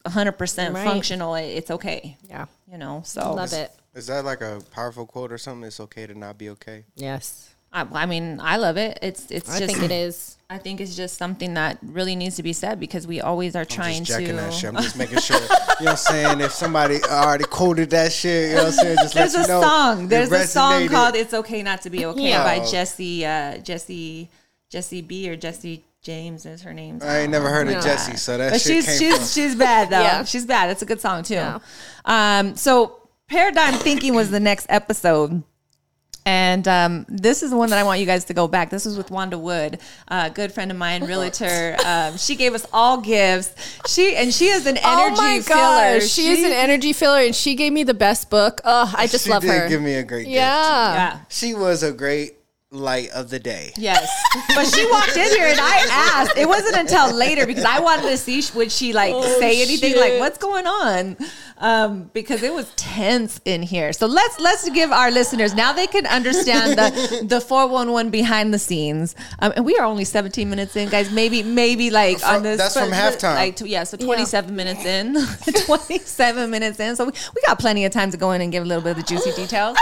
hundred percent Right. functional. It's okay. Yeah. You know, so Love it. Is that like a powerful quote or something? It's okay to not be okay. Yes. I, I mean, I love it. It's it's I just think it is. I think it's just something that really needs to be said because we always are I'm trying just jacking to. that shit. I'm just making sure. you know what I'm saying? If somebody already quoted that shit, you know what I'm saying? Just There's let a you know. song. There's a song called "It's Okay Not to Be Okay" Yeah. by Oh. Jesse uh, Jesse Jesse B or Jesse James is her name. I ain't never heard of Yeah. Jesse, so that but she's came she's from. she's bad though. Yeah. She's bad. It's a good song too. Yeah. Um, so paradigm thinking was the next episode. And um, this is the one that I want you guys to go back. This was with Wanda Wood, a good friend of mine, realtor. Um, she gave us all gifts. She and she is an energy oh my filler. gosh, she, is an energy filler, and she gave me the best book. Oh, I just she love did her. give me a great gift. yeah. yeah. She was a great light of the day. Yes, but she walked in here and I asked. It wasn't until later because I wanted to see would she like Oh, say anything shit. like what's going on, um, because it was tense in here. So let's let's give our listeners now they can understand the the four one one behind the scenes. Um, and we are only seventeen minutes in, guys. Maybe maybe like From- on this. that's from halftime. Like yeah, so twenty seven minutes in, twenty seven minutes in. So we, we got plenty of time to go in and give a little bit of the juicy details.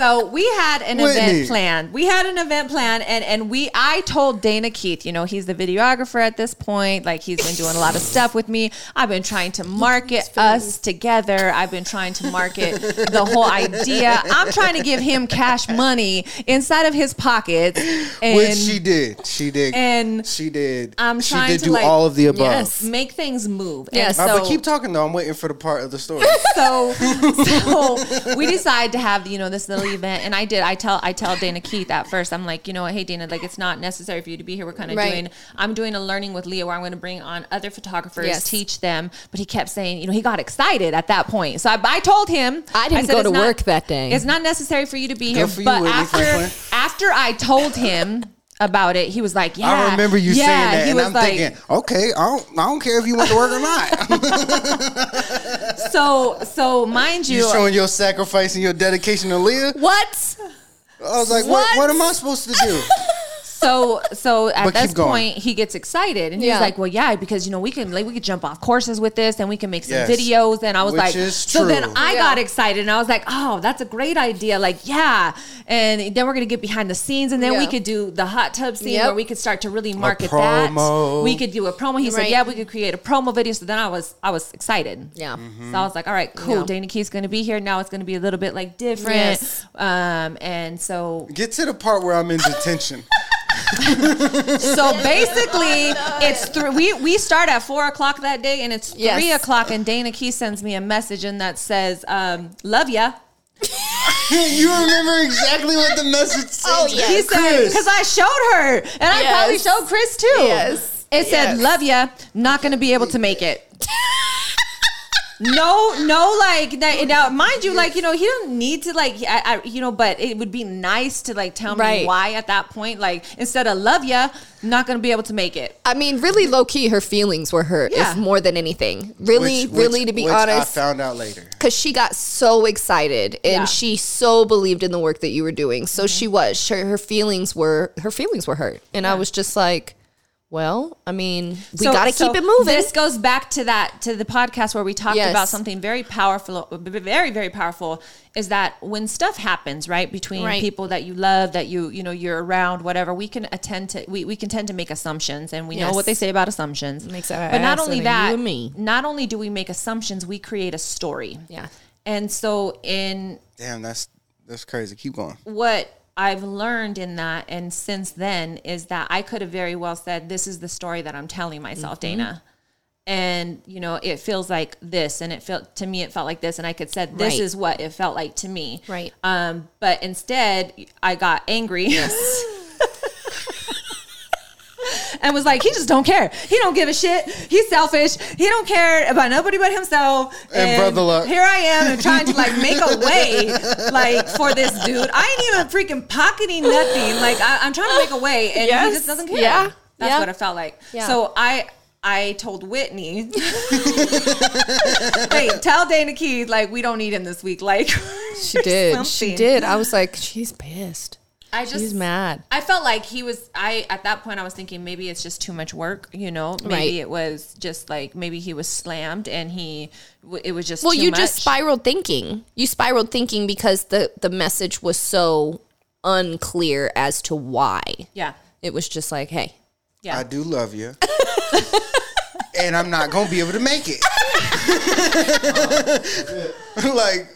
So we had an Whitney. event planned. We had an event planned, and and we I told Dana Keith, you know, he's the videographer at this point. Like he's been doing a lot of stuff with me. I've been trying to market us together. I've been trying to market the whole idea. I'm trying to give him cash money inside of his pockets, and Which she did. She did. and she did. I'm she trying did to, do like- all of the above. Yes. make things move. Yes. And so, but keep talking though. I'm waiting for the part of the story. so so we decided to have you know this little event, and I did. I tell I tell Dana Keith at first. I'm like, you know, what, hey Dana, like it's not necessary for you to be here. We're kind of Right. doing. I'm doing a learning with Leah where I'm going to bring on other photographers, Yes. teach them. But he kept saying, you know, he got excited at that point. So I, I told him I didn't said, go "It's to not- work that day." It's not necessary for you to be Good here. for you, but Whitney after Franklin. after I told him about it, he was like, yeah. I remember you yeah. saying that, He and was I'm like, thinking, okay, I don't, I don't care if you went to work or not. so so mind you, you showing your sacrifice and your dedication to Leah. What? I was like, what? What am I supposed to do? so so at But this point he gets excited and Yeah. he's like well yeah because you know we can like we could jump off courses with this and we can make some Yes. videos and i was Which like is so then i Yeah. got excited and i was like oh that's a great idea like yeah and then we're gonna get behind the scenes and then we could do the hot tub scene Yep. where we could start to really market that we could do a promo he said yeah we could create a promo video so then i was i was excited Yeah. Mm-hmm. so I was like, all right, cool. Yeah. Dana Keith's going to be here. Now it's going to be a little bit like different. Yes. Um, and so Get to the part where I'm in detention. So basically, it's three. We we start at four o'clock that day, and it's Yes. three o'clock. And Dana Keith sends me a message, and that says, um, "Love ya." you remember exactly what the message said. Oh, yes. He said Chris. because I showed her, and I Yes. probably showed Chris too. Yes. It said, Yes. "Love ya." Not going to be able to make it. No, no, like that. Now, mind you, like you know, he don't need to like, I, I, you know, but it would be nice to like tell me Right. why at that point. Like instead of "love ya," not gonna be able to make it. I mean, really low key, her feelings were hurt, Yeah. if more than anything. Really, Which- really, which- to be which I honest, found out later. because she got so excited and Yeah. she so believed in the work that you were doing. So mm-hmm. she was. Her, her feelings were her feelings were hurt, and I was just like, well, I mean, we So- got to so keep it moving. This goes back to that to the podcast where we talked Yes. about something very powerful, very very powerful. Is that when stuff happens right between Right. people that you love, that you you know you're around, whatever, we can attend to we, we can tend to make assumptions, and we know what they say about assumptions. Makes our but not only that, you and me. not only do we make assumptions, we create a story. Yeah. and so in Damn, that's that's crazy. Keep going. what I've learned in that and since then is that I could have very well said, This is the story that I'm telling myself, Mm-hmm. Dana. And you know, it feels like this, and it felt to me, it felt like this, and I could said, "This Right. is what it felt like to me." Right. Um, but instead, I got angry. and was like, he just don't care. He don't give a shit. He's selfish. He don't care about nobody but himself. And Brother Luck. Here I am and trying to like make a way like for this dude. I ain't even freaking pocketing nothing. Like I, I'm trying to make a way, and he just doesn't care. Yeah. That's Yeah. what it felt like. Yeah. So I. I told Whitney, wait, tell Dana Keith like we don't need him this week." Like she did. She did. I was like, she's pissed. I just She's mad. I felt like he was. I at that point I was thinking maybe it's just too much work. You know, maybe Right. it was just like maybe he was slammed and he it was just Well, too you much. just spiraled thinking. You spiraled thinking because the the message was so unclear as to why. yeah It was just like, hey, yeah. I do love you. and I'm not gonna be able to make it. like,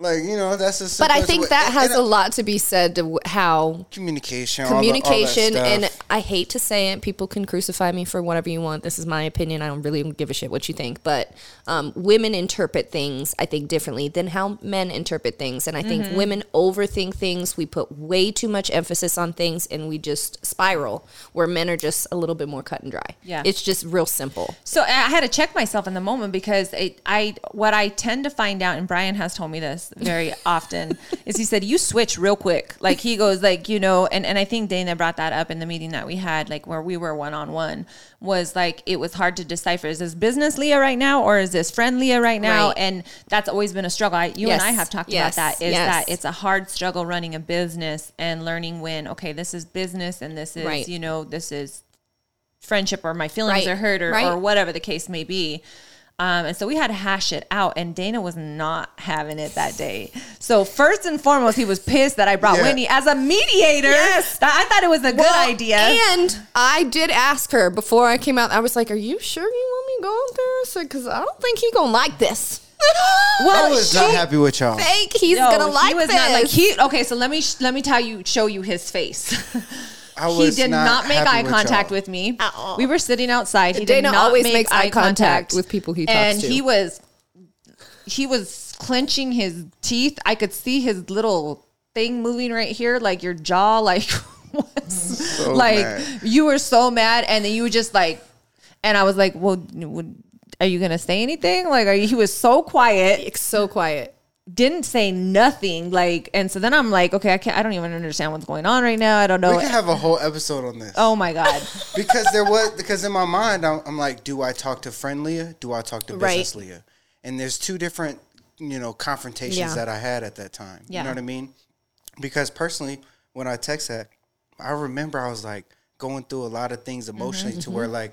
like you know, that's a. but I think way- that and- has and a lot to be said to how communication, all the- all that communication and. I hate to say it, people can crucify me for whatever you want. This is my opinion. I don't really give a shit what you think, but um, women interpret things I think differently than how men interpret things, and I think Mm-hmm. women overthink things. We put way too much emphasis on things, and we just spiral. Where men are just a little bit more cut and dry. Yeah. it's just real simple. So I had to check myself in the moment because it, I what I tend to find out, and Brian has told me this very often, is he said you switch real quick. Like he goes like you know, and and I think Dana brought that up in the meeting that we had, like where we were one on one, was like it was hard to decipher is this business Leah right now or is this friend Leah right now, Right. and that's always been a struggle. I, you and I have talked Yes. about that. Is Yes. that it's a hard struggle running a business and learning when okay this is business and this is Right. you know this is friendship or my feelings Right. are hurt or, or whatever the case may be. Um, and so we had to hash it out, and Dana was not having it that day. So first and foremost, he was pissed that I brought Yeah. Whitney as a mediator. Yes. That- I thought it was a good idea. And I did ask her before I came out. I was like, "Are you sure you want me going go out there?" I said, "Because I don't think he gonna like this." well, I was not happy with y'all. Fake. He's No, gonna like he was this. not like he. Okay, so let me sh- let me tell you, show you his face. I he did not, make eye contact y'all. with me. At all. We were sitting outside. He Dana did not always make makes eye contact with people he talks and to. And he was he was clenching his teeth. I could see his little thing moving right here, like your jaw, like So like mad. you were so mad, and then you were just like, and I was like, well, would, are you gonna say anything? Like, are you, he was so quiet, It's so quiet. Didn't say nothing, like, and so then I'm like, okay, I can't, I don't even understand what's going on right now. I don't know. We can have a whole episode on this. oh my god, because there was because in my mind I'm, I'm like, do I talk to friend Leah? Do I talk to Right. business Leah? And there's two different you know confrontations Yeah. that I had at that time. Yeah. You know what I mean? Because personally, when I text that, I remember I was like going through a lot of things emotionally to mm-hmm, where mm-hmm. like.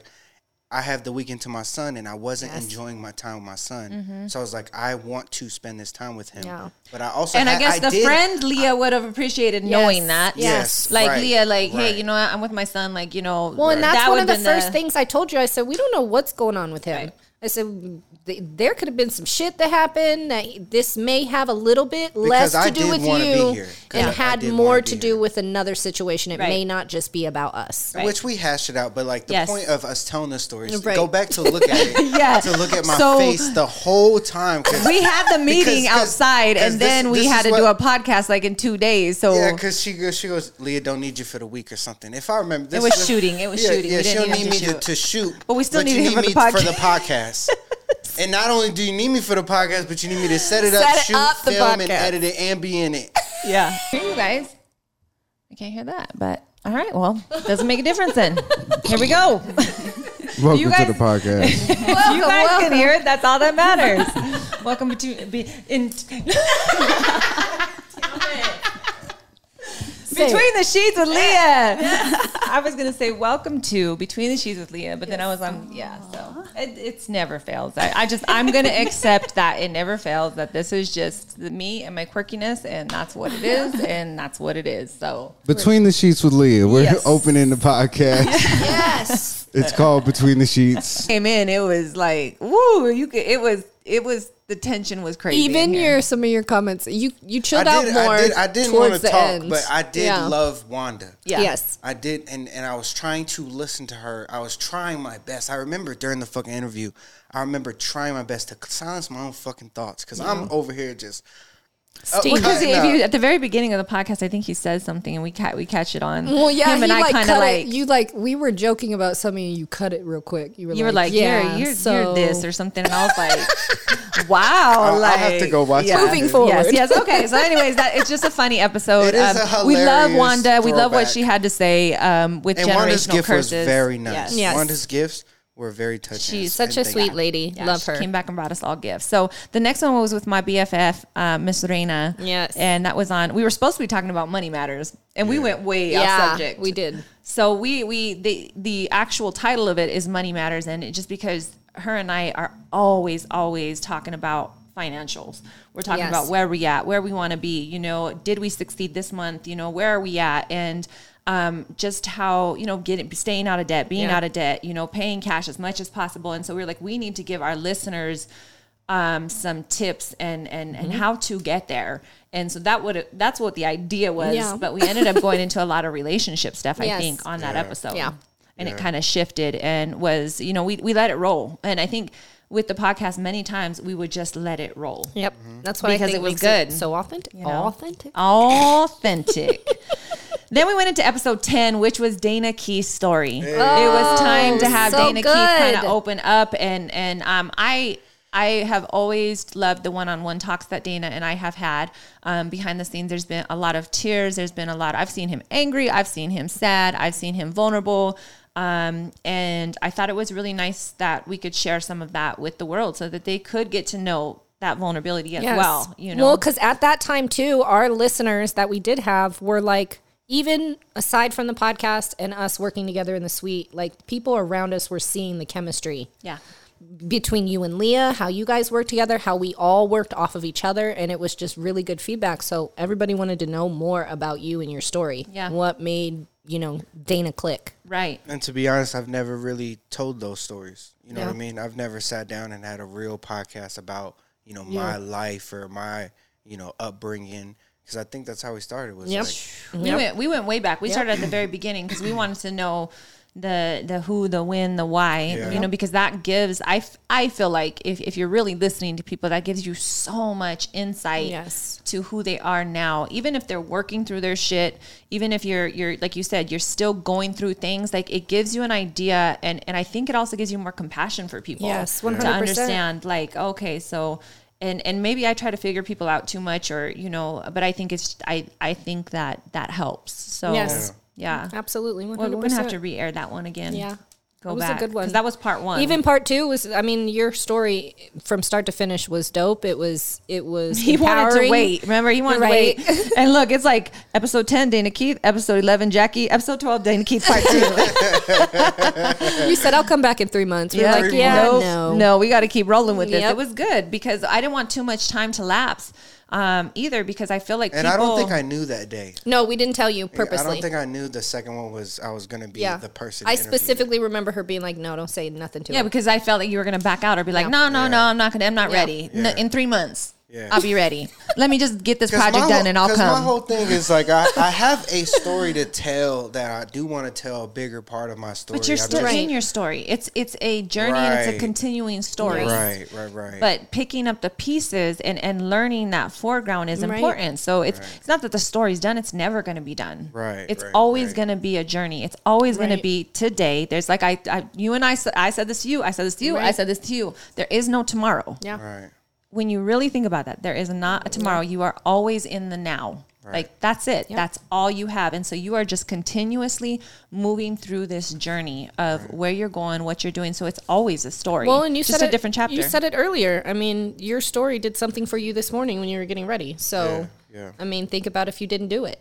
I have the weekend to my son, and I wasn't enjoying my time with my son. Mm-hmm. So I was like, I want to spend this time with him. Yeah. But I also and I had- guess the did- friend Leah would have appreciated knowing that. Yes, like right, Leah, like, hey, you know, what? I'm with my son. Like, you know, Well, and that's that one of would've the first things I told you. I said, we don't know what's going on with him. Right. I said, th- there could have been some shit that happened. That this may have a little bit less I to do with you and I- I had did more wanna do here. with another situation. It Right. may not just be about us. Which we hashed it out, but like the Yes. point of us telling the story is to Right. go back to look at it, Yeah. to look at my So- face the whole time. we had the meeting Because- 'cause- outside, 'cause and this- then we had is to do a podcast like in two days. So Yeah, because she goes, she goes, Leah, don't need you for the week or something. If I remember, this it was this- shooting. It was yeah, shooting. Yeah, she didn't don't need need me to to, shoot. But we still you needed him need for the me for the podcast. and not only do you need me for the podcast, but you need me to set it up, it shoot, up the film, and edit it, and be in it. yeah, hear you guys. I can't hear that, but all right. Well, doesn't make a difference then. Here we go. Welcome You guys- to the podcast. If you guys can hear it. That's all that matters. Welcome to be in. Between the sheets with Leah. I was gonna say welcome to Between the Sheets with Leah, but then I was on yeah. So it, it's never fails. I, I just I'm gonna accept that it never fails. That this is just the me and my quirkiness, and that's what it is, and that's what it is. So Between the Sheets with Leah. We're Yes. opening the podcast. Yes. it's called Between the Sheets. came in, it was like woo. You could. It was. It was. The tension was crazy. Even your some of your comments, you you I chilled out more. I did, I didn't want to talk, end. but I did Yeah. love Wanda. Yeah. Yes. I did, and, and I was trying to listen to her. I was trying my best. I remember during the fucking interview, I remember trying my best to silence my own fucking thoughts because I'm over here just. Uh, Steaming. Because no. if you at the very beginning of the podcast, I think he says something, and we ca- we catch it on. Well, yeah, him and I like kind cut of it. like You like we were joking about something, and you cut it real quick. You were you like, were like, yeah, you're you're, so you're this or something, and I was like, wow, I'll- I'll have to go watch it. Moving Yes, forward. Yes, yes, okay. So, anyways, that it's just a funny episode. Um, a we love hilarious Wanda. We love what she had to say um, with And generational Wanda's gift curses. was very nice. Yes. Yes. Wanda's gifts were very touching. She's such a sweet you. lady. Yeah, Love she her. Came back and brought us all gifts. So the next one was with my BFF, uh, Miss Reina. Yes. and that was on. We were supposed to be talking about money matters, and we went way off Yeah, subject. we did. So we we the the actual title of it is Money Matters, and it, just because her and I are always always talking about financials. We're talking Yes. about where we at, where we want to be. You know, did we succeed this month? You know, where are we at? And um, just how you know getting staying out of debt, being Yeah. out of debt. You know, paying cash as much as possible. And so we are like, we need to give our listeners um, some tips and and and Mm-hmm. how to get there. And so that would that's what the idea was. Yeah. But we ended up going into a lot of relationship stuff. I Yes. think on that Yeah. episode. Yeah. And it kind of shifted and was you know we we let it roll. And I think with the podcast many times we would just let it roll. Yep, Mm-hmm. that's why I Because think it was makes good. so authentic. know? Authentic. Authentic. then we went into episode 10, which was Dana Keith's story. it was time to have Oh, so Dana Keith kind of open up and and um I I have always loved the one-on-one talks that Dana and I have had. Um, behind the scenes, there's been a lot of tears. There's been a lot. I've seen him angry. I've seen him sad. I've seen him vulnerable. Um, and I thought it was really nice that we could share some of that with the world so that they could get to know that vulnerability as well. You know, Well, because at that time too, our listeners that we did have were like, even aside from the podcast and us working together in the suite, like people around us were seeing the chemistry yeah. between you and Leah, how you guys worked together, how we all worked off of each other, and it was just really good feedback. So everybody wanted to know more about you and your story. Yeah. What made, you know, Dana click. Right. And to be honest, I've never really told those stories. You know what I mean? I've never sat down and had a real podcast about, you know, my life or my, you know, upbringing. Because I think that's how we started. Was Yep. like, We Yep. went we went way back. We started at the very beginning because we wanted to know, the the who, the when, the why, Yeah. you know, because that gives I f- I feel like if if you're really listening to people, that gives you so much insight Yes. to who they are now even if they're working through their shit even if you're you're like you said you're still going through things like it gives you an idea and and i think it also gives you more compassion for people Yes, to 100%. To understand like okay so and and maybe i try to figure people out too much or you know but i think it's i i think that that helps so Yes. yeah Absolutely. 100%. well, we're gonna have to re-air that one again Yeah. Go That was a back good one. 'cause that was part one Even part two was, I mean, your story from start to finish was dope. It was, it was. He wanted to wait. Remember, he wanted Right. to wait. And look, it's like episode 10, Dana Keith, episode 11, Jackie, episode 12, Dana Keith, part two. You said I'll come back in three months. We're like, yeah, no, no, we got to keep rolling with this. Yep. It was good because I didn't want too much time to lapse um, either because I feel like And people, I don't think I knew that day. No, we didn't tell you purposely. I don't think I knew the second one was I was gonna be yeah, the person. I specifically remember her being like, "No, don't say nothing to Yeah, her." because I felt like you were going to back out or be like, Yeah. no, no, no, I'm not going to, I'm not Yeah. ready. No, Yeah. in three months, Yeah. I'll be ready. Let me just get this project my done and I'll come. My whole thing is like I, I have a story to tell that I do want to tell a bigger part of my story. but you're still just- in your story. It's it's a journey and it's a continuing story. Right, right, right. but picking up the pieces and, and learning that foreground is Right. important. So it's it's not that the story's done; it's never going to be done. Right, It's right, always right. going to be a journey. It's always gonna be today. There's like I, I, you and I I said this to you. I said this to you. I said this to you. There is no tomorrow. yeah, right. When you really think about that, there is not a tomorrow. You are always in the now. Like that's it. That's all you have. And so you are just continuously moving through this journey of where you're going, what you're doing. So it's always a story. Well, and you just said a it, different chapter. You said it earlier. I mean, your story did something for you this morning when you were getting ready. So, Yeah, yeah. I mean, think about if you didn't do it.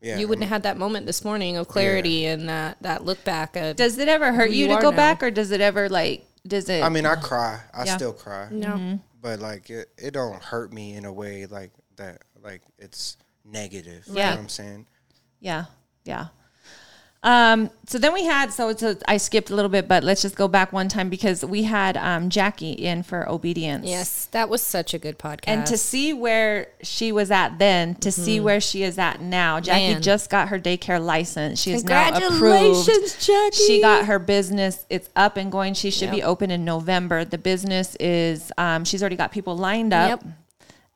Yeah, you wouldn't have had that moment this morning of clarity and that that look back. Of, Does it ever hurt you you to go now. back, or does it ever like? Does it? I mean, I cry. I Yeah. still cry. no, mm-hmm. But like, it, it don't hurt me in a way like that. Like it's negative. You Yeah. know what I'm saying? yeah, yeah. Um. So then we had. So it's I skipped a little bit, but let's just go back one time because we had um, Jackie in for obedience. yes, that was such a good podcast. And to see where she was at then, to see where she is at now, Jackie Mm-hmm. Man. just got her daycare license. She is now approved. Congratulations, Jackie. She got her business. It's up and going. She should be open in November. The business is. Um, she's already got people lined up Yep.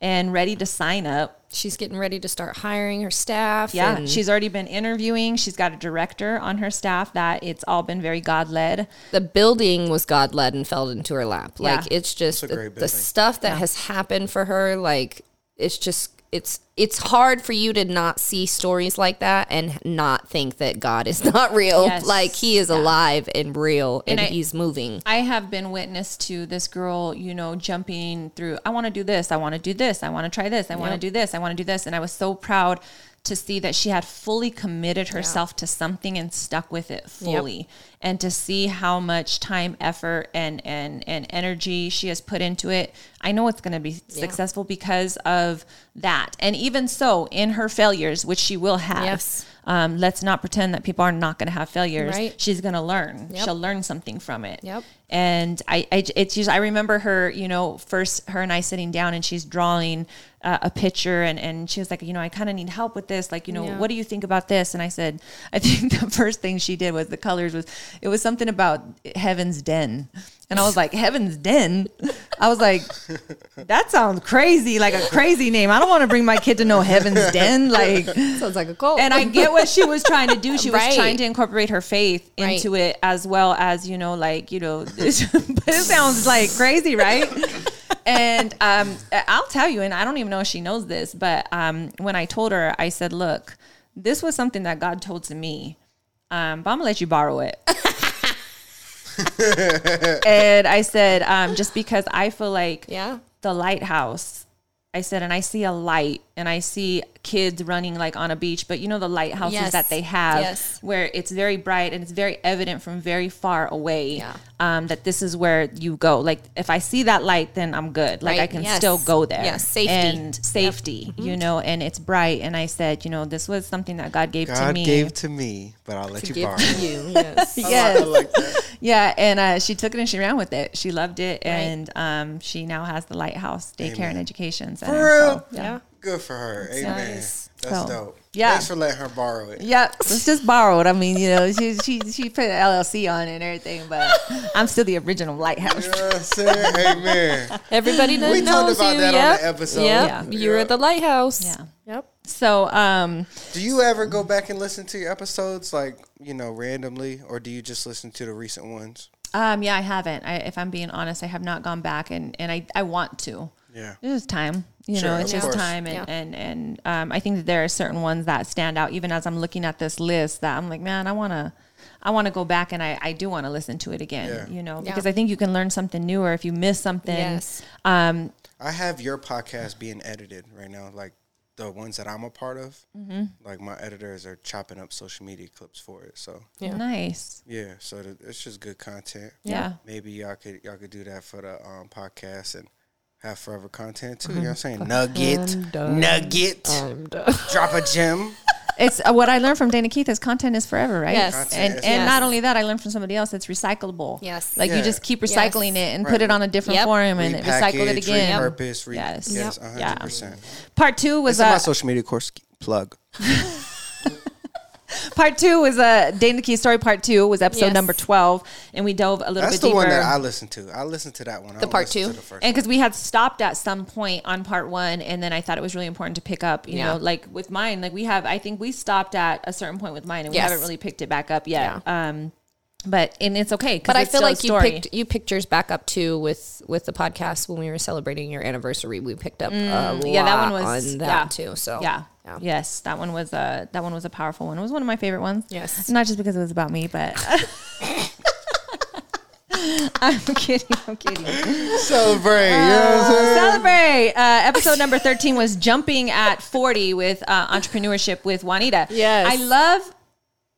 And ready to sign up. She's getting ready to start hiring her staff. Yeah, and she's already been interviewing. She's got a director on her staff that it's all been very God led. the building was God led and fell into her lap. Like it's just the, the stuff that has happened for her. Like it's just it's it's hard for you to not see stories like that and not think that God is not real. Yes. Like He is alive and real and, And I- He's moving. I have been witness to this girl, you know, jumping through. I want to do this. I want to do this. I want to try this. I want to Yep. do this. I want to do this. And I was so proud to see that she had fully committed herself to something and stuck with it fully. And to see how much time, effort, and and and energy she has put into it, I know it's going to be successful because of that. And even so, in her failures, which she will have, Yes. um, let's not pretend that people are not going to have failures. Right. She's going to learn. Yep. She'll learn something from it. Yep. And I, I, it's just, I remember her, you know, first her and I sitting down and she's drawing uh, a picture and, and she was like, you know, I kind of need help with this. Like, you know, Yeah. what do you think about this? And I said, I think the first thing she did was the colors was, it was something about Heaven's Den. And I was like, Heaven's Den? I was like, that sounds crazy, like a crazy name. I don't want to bring my kid to know Heaven's Den. Like, Sounds like a cult. and I get what she was trying to do. She was trying to incorporate her faith Right. into it as well as, you know, like, you know, but it sounds like crazy, right? And um, I'll tell you, and I don't even know if she knows this, but um, when I told her, I said, look, this was something that God told to me, um, but I'm gonna let you borrow it. and I said, um, just because I feel like yeah. the lighthouse. I said, and I see a light and I see kids running like on a beach, but you know, the lighthouses Yes. that they have Yes. where it's very bright and it's very evident from very far away Yeah. um, that this is where you go. Like, if I see that light, then I'm good. Like, I can Yes. still go there. Yes. Safety. And safety, you Mm-hmm. know, and it's bright. And I said, you know, this was something that God gave to me. God me. gave to me, but I'll let you borrow. to you. Yes. yes. I like that. Yeah, and uh, she took it and she ran with it. She loved it, and um, she now has the Lighthouse Daycare and Education Center. For real? So, yeah. Good for her. Amen. nice. That's So, dope. yeah. Thanks for letting her borrow it. Yep, let's just borrow it. I mean, you know, she she she put an LLC on it and everything, but I'm still the original lighthouse. You know what I'm saying? Amen. Everybody that We knows talked about you. that on the episode. Yep. Yeah. You're at the lighthouse. Yeah. Yep. So, um, Do you ever go back and listen to your episodes, like you know, randomly, or do you just listen to the recent ones? um, yeah, I haven't. I, if I'm being honest, I have not gone back, and and I I want to. Yeah. It's time. You Sure, know, it's just course. time, and Yeah. and and um, I think that there are certain ones that stand out. Even as I'm looking at this list, that I'm like, man, I want to. I want to go back and I, I do want to listen to it again, Yeah. you know, Yeah. because I think you can learn something new or if you miss something. Yes. Um, I have your podcast being edited right now, like the ones that I'm a part of. Mm-hmm. Like my editors are chopping up social media clips for it. So Yeah. Nice. yeah, so th- it's just good content. Yeah. Maybe y'all could y'all could do that for the um, podcast and have forever content too. You know what I'm saying? Nugget, done. nugget, I'm done. drop a gem. It's uh, what I learned from Dana Keith is content is forever, right? Yes. Content And and Yes. not only that, I learned from somebody else. It's recyclable. Yes. Like Yeah. you just keep Yes. recycling it and put it on a different Yep. form and recycle it again. repurpose, re- Yes. yes, Yep. 100. percent Part two was This is my uh, social media course plug. part two was a Dana Keith story. Part two was episode Yes. number twelve, and we dove a little That's bit That's the deeper. one that I listened to. I listened to that one. The don't part two? to the first and because we had stopped at some point on part one, and then I thought it was really important to pick up. You Yeah. know, like with mine, like we have. I think we stopped at a certain point with mine, and we Yes. haven't really picked it back up yet. Um, but and it's okay. But I feel like you picked you picked yours back up too with with the podcast when we were celebrating your anniversary. We picked up a Mm, yeah, that one was on that yeah. too. So yeah. Yeah. yes, that one was a that one was a powerful one. It was one of my favorite ones. Yes. not just because it was about me, but I'm kidding. I'm kidding. Celebrate. you know what I'm saying? Celebrate. Uh, episode number thirteen was jumping at forty with uh, entrepreneurship with Juanita. Yes. I love.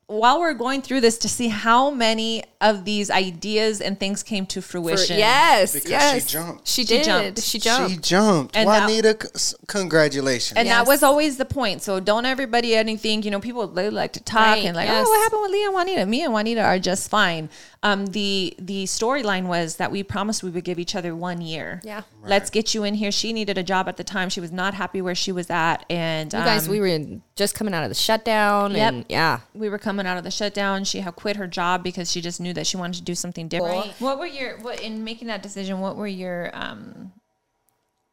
While we're going through this, to see how many of these ideas and things came to For- fruition. yes, Because she jumped. She She did. jumped. She jumped. She jumped. And that- Juanita, c- s- congratulations. And Yes. that was always the point. So don't everybody anything, you know, people they like to talk Right, and like, yes. oh, what happened with Leah and Juanita? Me and Juanita are just fine. Um, the the storyline was that we promised we would give each other one year. Yeah. Let's get you in here. She needed a job at the time. She was not happy where she was at. And You guys, um, we were in- just coming out of the shutdown. Yep. And yeah. we were coming out of the shutdown. She had quit her job because she just knew that she wanted to do something different. Right. What were your what in making that decision? What were your um,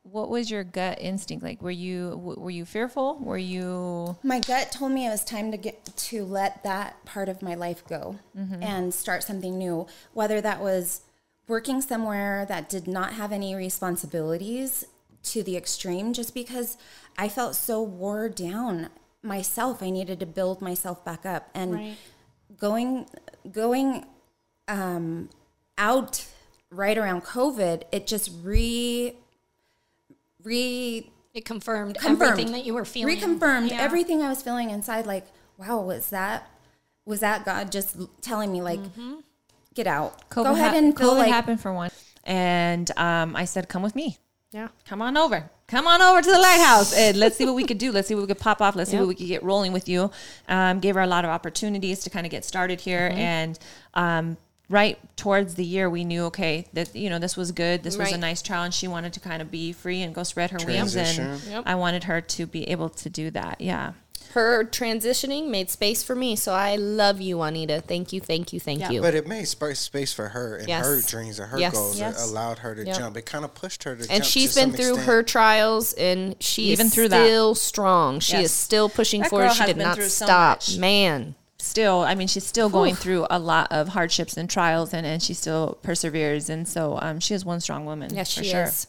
what was your gut instinct like? Were you were you fearful? Were you My gut told me it was time to get to let that part of my life go and start something new. Whether that was working somewhere that did not have any responsibilities to the extreme, just because I felt so wore down myself. I needed to build myself back up, and going going um, out right around COVID, it just re re It confirmed, confirmed everything that you were feeling. Reconfirmed Yeah. everything I was feeling inside. Like, wow, was that was that God just telling me like, get out, COVID go ahead hap- and feel COVID like happened for one. And um, I said, come with me. Yeah. Come on over. Come on over to the lighthouse and let's see what we could do. Let's see what we could pop off. Let's see what we could get rolling with you. Um, gave her a lot of opportunities to kind of get started here. Mm-hmm. And um, right towards the year, we knew, okay, that, you know, this was good. This was a nice trial. And she wanted to kind of be free and go spread her wings. And Yep. I wanted her to be able to do that. Yeah. Her transitioning made space for me. So I love you, Juanita. Thank you, thank you, thank Yeah. you. But it made space space for her and Yes. her dreams and her Yes. goals. Yes. It allowed her to Yep. jump. It kind of pushed her to jump. and she's to been some through extent. her trials and she Even is through that. still strong. She Yes. is still pushing That forward. girl She has did been not through so stop. much. Man. Still i mean she's still going through a lot of hardships and trials and, and she still perseveres and so um, she is one strong woman Yes, for she sure is.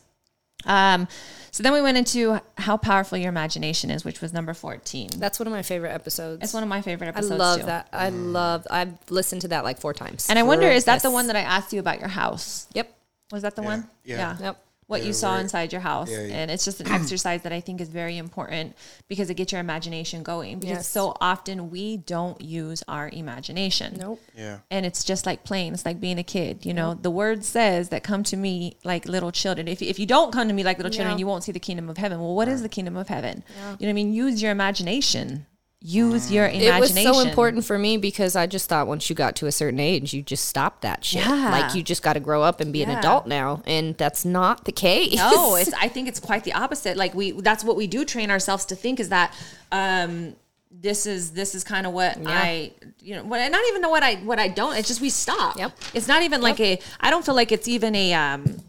um, so then we went into how powerful your imagination is which was number 14 That's one of my favorite episodes. it's one of my favorite episodes. I love too. that. I love I've listened to that like four times. and i wonder is that the one that i asked you about your house Yep. was that the Yeah, one yeah. Yep. What Yeah, you saw where- inside your house. Yeah, yeah. and it's just an exercise that i think is very important because it gets your imagination going because Yes. so often we don't use our imagination. Nope. Yeah. and it's just like playing. It's like being a kid you know? The word says that come to me like little children. If, if you don't come to me like little children Yeah. you won't see the kingdom of heaven. Well what is the kingdom of heaven? You know what i mean? Use your imagination use your imagination. It was so important for me because I just thought once you got to a certain age, you just stop that shit. Yeah. Like you just got to grow up and be an adult now, and that's not the case. No, it's. I think it's quite the opposite. Like we, that's what we do train ourselves to think is that um, this is this is kind of what I, you know, what I not even know what I what I don't. It's just we stop. Yep. It's not even like a. I don't feel like it's even a. Um,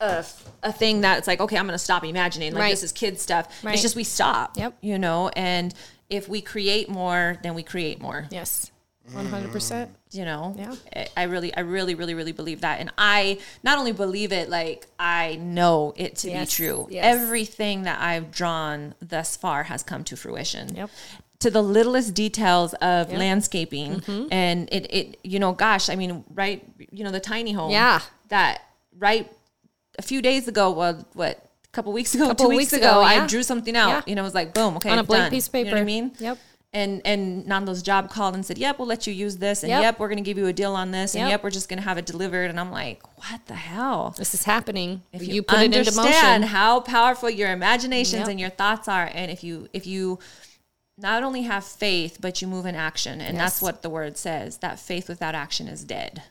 a, a thing that it's like okay i'm gonna stop imagining like Right. this is kid stuff Right. it's just we stop Yep. you know and if we create more then we create more yes, one hundred percent. you know Yeah. I- really i really really really believe that and i not only believe it like i know it to Yes, be true yes. everything that i've drawn thus far has come to fruition Yep. to the littlest details of landscaping Mm-hmm. and it it you know gosh i mean right you know the tiny home Yeah. that right a few days ago well what a couple weeks ago Couple two weeks, weeks ago, ago, i drew something out Yeah. you know it was like boom okay On a blank done. piece of paper. you know what i mean Yep. and and Nando's job called and said, "Yep, we'll let you use this." And Yep. yep, we're going to give you a deal on this. And Yep. we're just going to have it delivered. And I'm like, "What the hell?" This is happening. If you, you, put it into understand motion. how powerful your imaginations Yep. and your thoughts are, and if you if you not only have faith but you move in action, and that's what the word says, that faith without action is dead.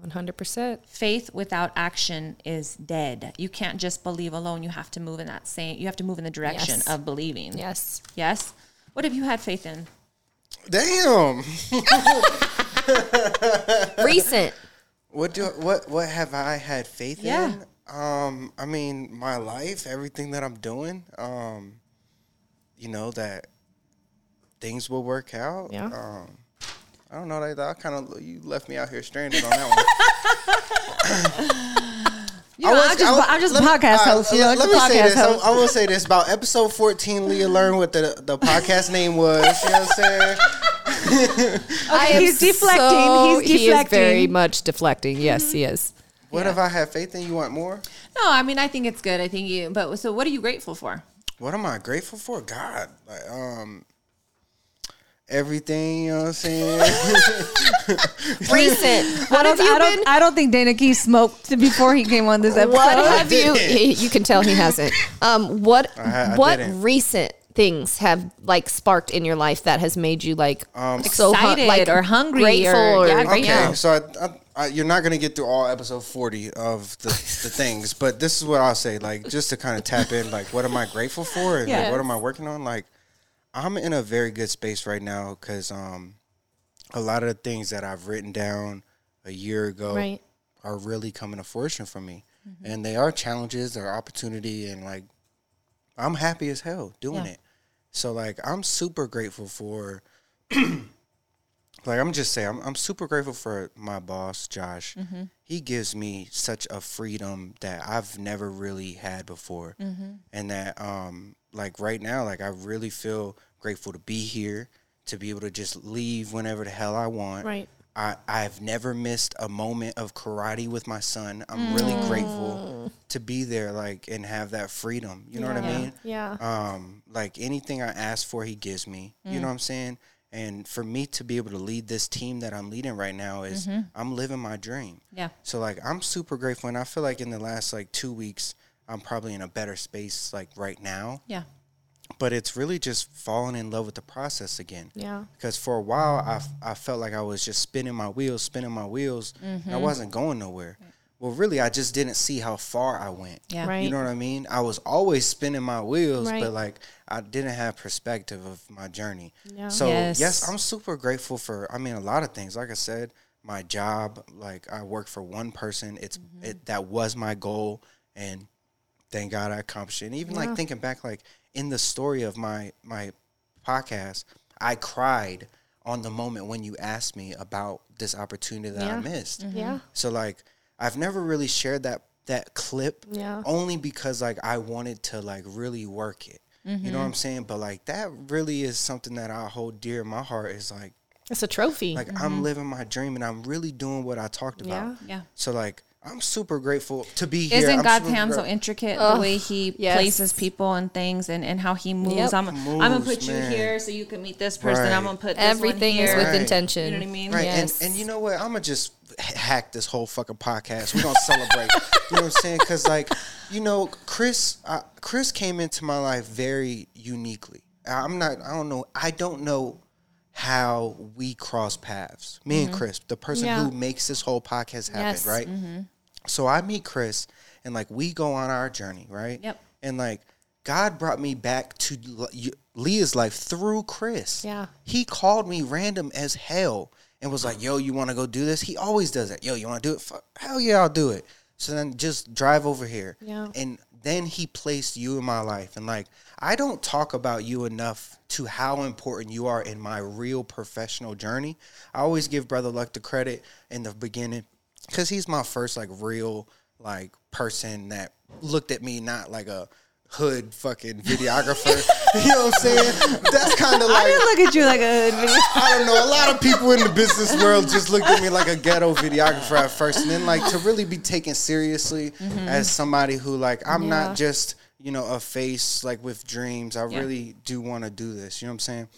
One hundred percent. Faith without action is dead. You can't just believe alone. You have to move in that same. You have to move in the direction Yes. of believing. Yes. Yes. What have you had faith in? Damn. Recent. What do what what have I had faith Yeah. in? Um, I mean, my life, everything that I'm doing. Um, you know that things will work out. Yeah. Um, I don't know that I kind of you left me out here stranded on that one. You know, I'm just, I'm just a let me- podcast all right, host. You know, let, just let a me say this. I, host. I will say this about episode 14. Leah learned what the the podcast name was. You know what I'm saying? I he's deflecting. so- He's He is very much deflecting. Yes, he is. What if I have faith in? You want more? No, I mean I think it's good. I think you. But so, what are you grateful for? What am I grateful for? God, like um, everything. You know what I'm saying? Recent. What have you I been? don't. I don't think Dana Keith smoked before he came on this episode. What have you? You can tell he hasn't. Um, what I- I what didn't. recent things have like sparked in your life that has made you like so hu- Excited or hungry grateful or- or, yeah, okay, Yeah. so I, I, I, you're not gonna get through all episode 40 of the, the things, but this is what I'll say. Like just to kind of tap in, like what am I grateful for, and like, what am I working on? Like I'm in a very good space right now because um, a lot of the things that I've written down a year ago Right. are really coming to fruition for me, and they are challenges, they're opportunity, and like I'm happy as hell doing Yeah. it. So like I'm super grateful for like I'm just saying I'm I'm super grateful for my boss Josh. He gives me such a freedom that I've never really had before. And that um like right now like I really feel grateful to be here to be able to just leave whenever the hell I want. Right. I, I've never missed a moment of karate with my son. I'm really grateful to be there, like, and have that freedom. You know what I mean? Yeah. Um, like anything I ask for, he gives me. You know what I'm saying? And for me to be able to lead this team that I'm leading right now is mm-hmm. I'm living my dream. Yeah. So like I'm super grateful, and I feel like in the last like two weeks, I'm probably in a better space like right now. Yeah. But it's really just falling in love with the process again Yeah. because for a while I, f- I felt like I was just spinning my wheels, spinning my wheels, and I mm-hmm. wasn't going nowhere. Well, really, I just didn't see how far I went. Yeah. Right. You know what I mean? I was always spinning my wheels, Right. but like I didn't have perspective of my journey. Yeah. So Yes. yes. I'm super grateful for. I mean, a lot of things. Like I said, my job. Like I work for one person. It's mm-hmm. it, that was my goal, and thank God I accomplished it. And even Yeah. like thinking back, like in the story of my my podcast, I cried on the moment when you asked me about this opportunity that I Yeah. missed. Mm-hmm. Yeah. So like I've never really shared that that clip Yeah. only because like I wanted to like really work it. You know what mm-hmm. I'm saying? But like that really is something that I hold dear in my heart is like It's a trophy. like I'm mm-hmm. living my dream and I'm really doing what I talked about. Yeah. Yeah. So like I'm super grateful to be here. Isn't I'm God's hand so gra- intricate the way He yes. places people and things and, and how He moves? Yep. I'm, I'm gonna Moves, put you here so you can meet this person. I'm gonna put this Everything one is with Right. intention. You know what I mean? Right. Yes. And and you know what? I'm gonna just hack this whole fucking podcast. We're gonna celebrate. you know what I'm saying? Because like, you know, Chris, uh, Chris came into my life very uniquely. I'm not. I don't know. I don't know how we cross paths. Me and mm-hmm. Chris, the person Yeah. who makes this whole podcast happen, Yes. right? Mm-hmm. So I meet Chris, and like we go on our journey, right? Yep. And like God brought me back to Leah's life through Chris. Yeah. He called me random as hell and was like, "Yo, you want to go do this?" He always does that. Yo, you want to do it? Fuck, hell yeah, I'll do it. So then just drive over here. Yeah. And then he placed you in my life, and like I don't talk about you enough to how important you are in my real professional journey. I always give Brother Luck the credit in the beginning because he's my first like real like person that looked at me not like a hood fucking videographer. you know what I'm saying? That's kind of like I didn't look at you like a hood video. I don't know. A lot of people in the business world just looked at me like a ghetto videographer at first, and then like to really be taken seriously mm-hmm. as somebody who like I'm Yeah. not just you know a face like with dreams. I really do want to do this. You know what I'm saying?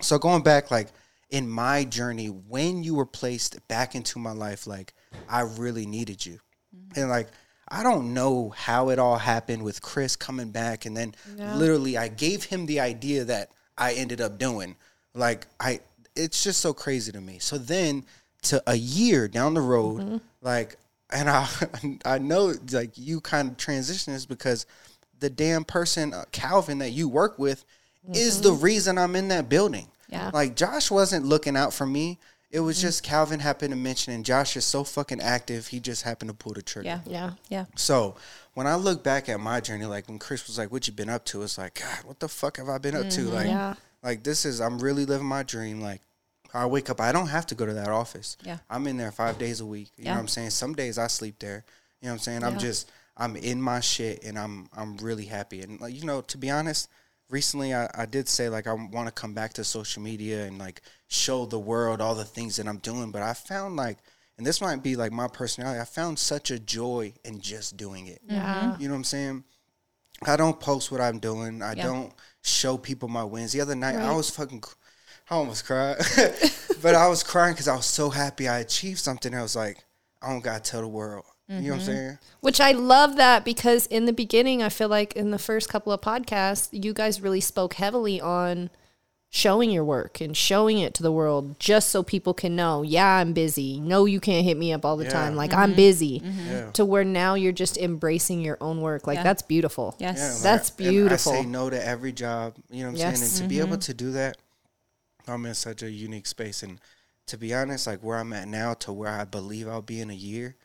So going back like in my journey, when you were placed back into my life, like I really needed you, mm-hmm. and like. I don't know how it all happened with Chris coming back, and then literally I gave him the idea that I ended up doing. Like I, it's just so crazy to me. So then, to a year down the road, mm-hmm. like, and I, I know like you kind of transition is because the damn person uh, Calvin that you work with is the mm-hmm. reason I'm in that building. Yeah. Like Josh wasn't looking out for me. It was mm-hmm. just Calvin happened to mention, and Josh is so fucking active. He just happened to pull the trigger. Yeah. Yeah. Yeah. So when I look back at my journey, like when Chris was like, "What you been up to?" It's like, God, what the fuck have I been up to? Mm-hmm, like, Yeah. like this is I'm really living my dream. Like I wake up, I don't have to go to that office. Yeah. I'm in there five days a week. You know what I'm saying? Some days I sleep there. You know what I'm saying? I'm just I'm in my shit and I'm I'm really happy. And like you know, to be honest, recently I, I did say like I want to come back to social media and like show the world all the things that I'm doing. But I found like and this might be like my personality, I found such a joy in just doing it. Yeah. Mm-hmm. You know what I'm saying? I don't post what I'm doing. I Yeah. don't show people my wins. The other night, I was fucking, I almost cried, but I was crying because I was so happy I achieved something. I was like, I don't gotta tell the world. You know Mm-hmm. what I'm mm-hmm. saying? Which I love that because in the beginning, I feel like in the first couple of podcasts, you guys really spoke heavily on showing your work and showing it to the world just so people can know, yeah, I'm busy. No, you can't hit me up all the Yeah. time. Like, mm-hmm. I'm busy. Mm-hmm. Yeah. To where now you're just embracing your own work. Like, Yeah. that's beautiful. Yes. Yeah, like, That's and beautiful. I say no to every job. You know what I'm Yes. saying? And to be able to do that, I'm in such a unique space. And to be honest, like where I'm at now to where I believe I'll be in a year,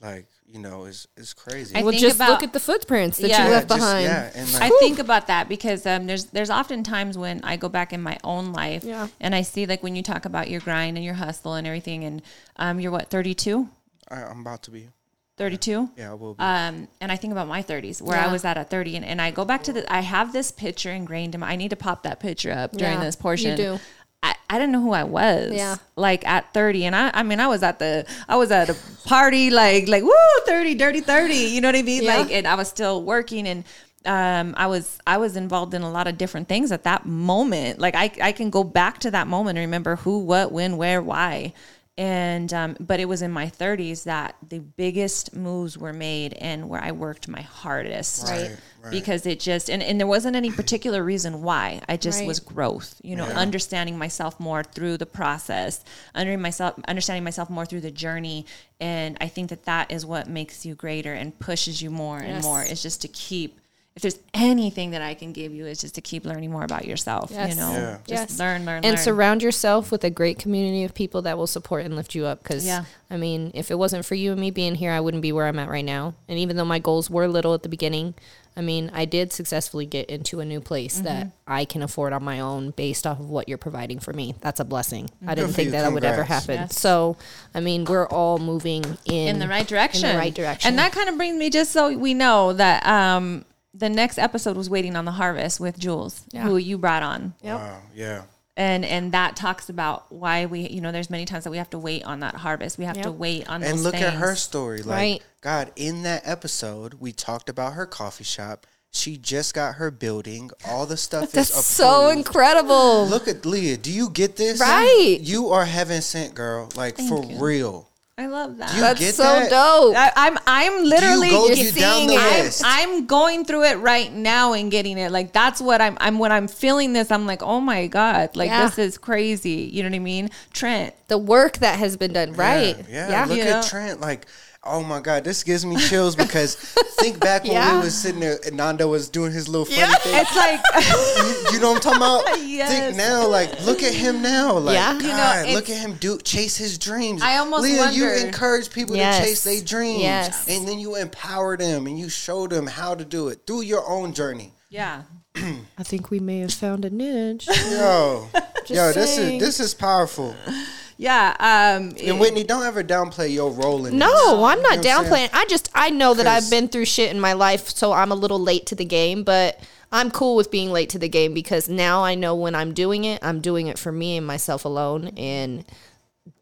like you know, is is crazy. I well, think just about- look at the footprints that Yeah. you left just- behind. yeah, and like, I think about that because um, there's there's often times when I go back in my own life Yeah. and I see like when you talk about your grind and your hustle and everything and um, you're what 32 I, I'm about to be. 32 Yeah, I will be. um, and I think about my 30s where I was at at 30 and, and I go back to the I have this picture ingrained in my I need to pop that picture up during Yeah, this you portion do. I, I didn't know who I was. Yeah. Like at 30. And I I mean I was at the I was at a party like like woo 30, dirty 30. You know what I mean? Yeah. Like and I was still working and um I was I was involved in a lot of different things at that moment. Like I I can go back to that moment and remember who, what, when, where, why. And um, but it was in my 30s that the biggest moves were made and where I worked my hardest. Right, right. Because it just and, and there wasn't any particular reason why. I just Right. was growth, you know, understanding myself more through the process, understanding myself, understanding myself more through the journey, and I think that that is what makes you greater and pushes you more and more. Is just to keep. If there's anything that I can give you, is just to keep learning more about yourself. Yes. You know, Yeah. just Yes. learn, learn, and learn. surround yourself with a great community of people that will support and lift you up because Yeah. i mean if it wasn't for you and me being here i wouldn't be where i'm at right now and even though my goals were little at the beginning i mean i did successfully get into a new place Mm-hmm. that i can afford on my own based off of what you're providing for me that's a blessing i didn't think that, that would ever happen Yes. so i mean we're all moving in in the right direction. in the right direction And that kind of brings me just so we know that um, the next episode was waiting on the harvest with Jules, Yeah. who you brought on. Yep. Wow, yeah. And and that talks about why we, you know, there's many times that we have to wait on that harvest. We have to wait on And look at her story. Like, Right. God, in that episode, we talked about her coffee shop. She just got her building. All the stuff that's is so incredible Look at Leah. Do you get this? Right. You are heaven sent, girl. Like for real. I love that. You That's get so that? dope. I, I'm I'm literally go you're you down seeing the it. I'm, I'm going through it right now and getting it. Like that's what I'm. I'm when I'm feeling this. I'm like, oh my god, like Yeah. this is crazy. You know what I mean? Trent, the work that has been done, right? Yeah, yeah. look You at know? Trent. Like, oh my God, this gives me chills because think back when Yeah. we was sitting there and Nando was doing his little funny Yeah. thing. it's like you, you know what I'm talking about? Yes. Think now, like, look at him now. Like, Yeah. God, You know, look at him do chase his dreams. I almost Leah, you encourage people Yes. to chase their dreams. Yes. And then you empower them and you show them how to do it through your own journey. yeah. I think we may have found a niche. Yo, yo, this is this is powerful. Yeah. Um, And Whitney, don't ever downplay your role in No, this. I'm not You know what I'm saying? downplaying. I just I know that I've been through shit in my life, so I'm a little late to the game, but I'm cool with being late to the game because now I know when I'm doing it, I'm doing it for me and myself alone and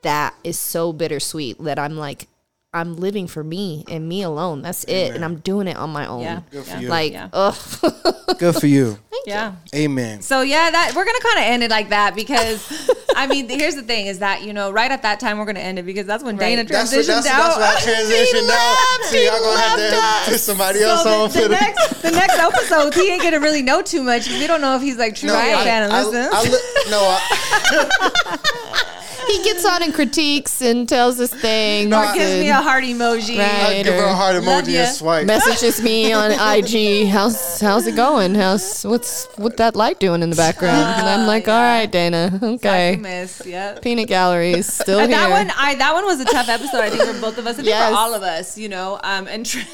that is so bittersweet that I'm like I'm living for me and me alone. That's it. And I'm doing it on my own. Yeah. Good for yeah. you. Like, Yeah. ugh. Good for you. Thank Yeah. Amen. So yeah, that we're gonna kind of end it like that because I mean, here's the thing: is that you know, right at that time we're gonna end it because that's when Dana That's transitioned that's, out. that's what I transitioned out. So y'all gonna have to put somebody else So on the, for the the. next the next episode, he ain't gonna really know too much. Because we don't know if he's like true I, fan and I, listen. I, li- no, I, he gets on and critiques and tells us things. No, I- Gives me a heart emoji. Right. I give her a heart emoji and swipe. messages me on IG. How's how's it going? How's what's what that light doing in the background? And I'm like, all right, Dana, okay. Miss, yeah. Peanut galleries still And here. that one, I that one was a tough episode. I think for both of us. I think Yes. for all of us, you know. Um, and Trent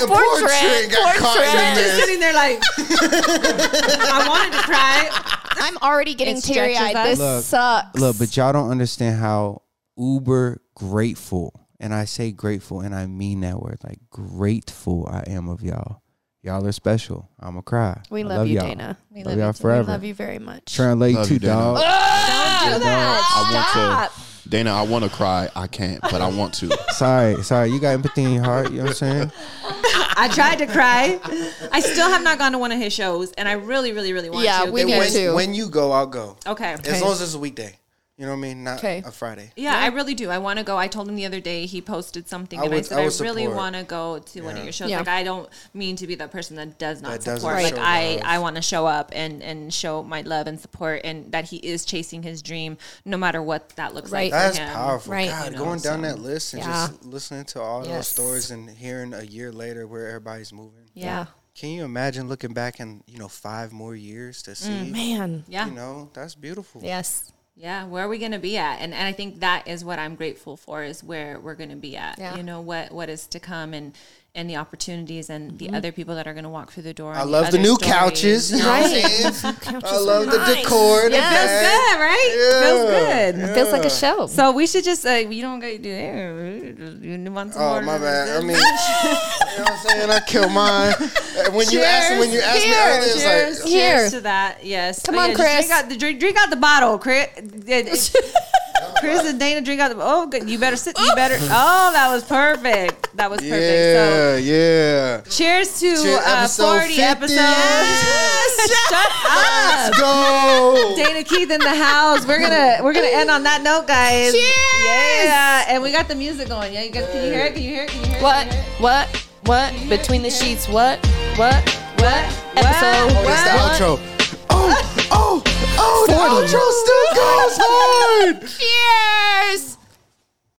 And Poor poor Trent, Trent got poor Trent. just sitting there like, I wanted to cry. I'm already getting It stretches teary eyed. us. This Look, sucks. Look, but y'all don't understand how uber grateful, and I say grateful, and I mean that word, like grateful I am of y'all. Y'all are special. I'ma cry. we I love, you, y'all. Dana. We Love y'all forever. We love you very much. Translate Love too, you, Dana. dog. Don't do that. I want Stop. to, Dana. I want to cry. I can't, but I want to. Sorry, sorry. You got empathy in your heart. You know what I'm saying? I tried to cry. I still have not gone to one of his shows, and I really, really, really want Yeah, to. we And need when, to. when you go, I'll go. Okay. As long as it's a weekday. You know what I mean? Not Okay. a Friday. Yeah, I really do. I want to go. I told him the other day he posted something, I and I said I I, really want to go to one of your shows. Yeah. Like I don't mean to be the person that does not That support. Like I, love. I want to show up and and show my love and support, and that he is chasing his dream, no matter what that looks Right. like. That's powerful. Right. God, You know, going down so- that list and Yeah. just listening to all those stories and hearing a year later where everybody's moving. Yeah. Can you imagine looking back in, you know, five more years to see? Mm, Man. Yeah. You know, that's beautiful. Yes. Yeah, where are we going to be at? And and I think that is what I'm grateful for is where we're going to be at. Yeah. You know what what is to come and and the opportunities and the other people that are going to walk through the door. I love the other new stories. couches. You know I'm Right. Couches I love the nice. decor. The Yeah. Feels good, right? Yeah. Feels good. It feels like a show. So we should just uh, you don't get to do that. You want some Oh more? my bad. I mean, you know what I'm saying? I kill mine. And When you asked when you asked me Cheers. earlier, it's Cheers, like Here. cheers to that. Yes. Come Oh, on, yeah, Chris. Drink out the drink, drink out the bottle, Chris. Chris and Dana drink out the. Oh, good. You better sit. You better. Oh, that was perfect. That was perfect. yeah, yeah. Cheers to Cheers, uh, episode 40 50. episodes. Yes. Shut up. Let's go. Dana Keith in the house. We're gonna we're gonna end on that note, guys. Cheers. Yeah, and we got the music going. Yeah, you guys, can you hear it? Can you hear it? Can you hear it? What? What? What? Between the sheets. What? What? What? Episode. Oh, that's the What? outro. Oh, oh, Oh, 40. the outro still goes hard. Cheers.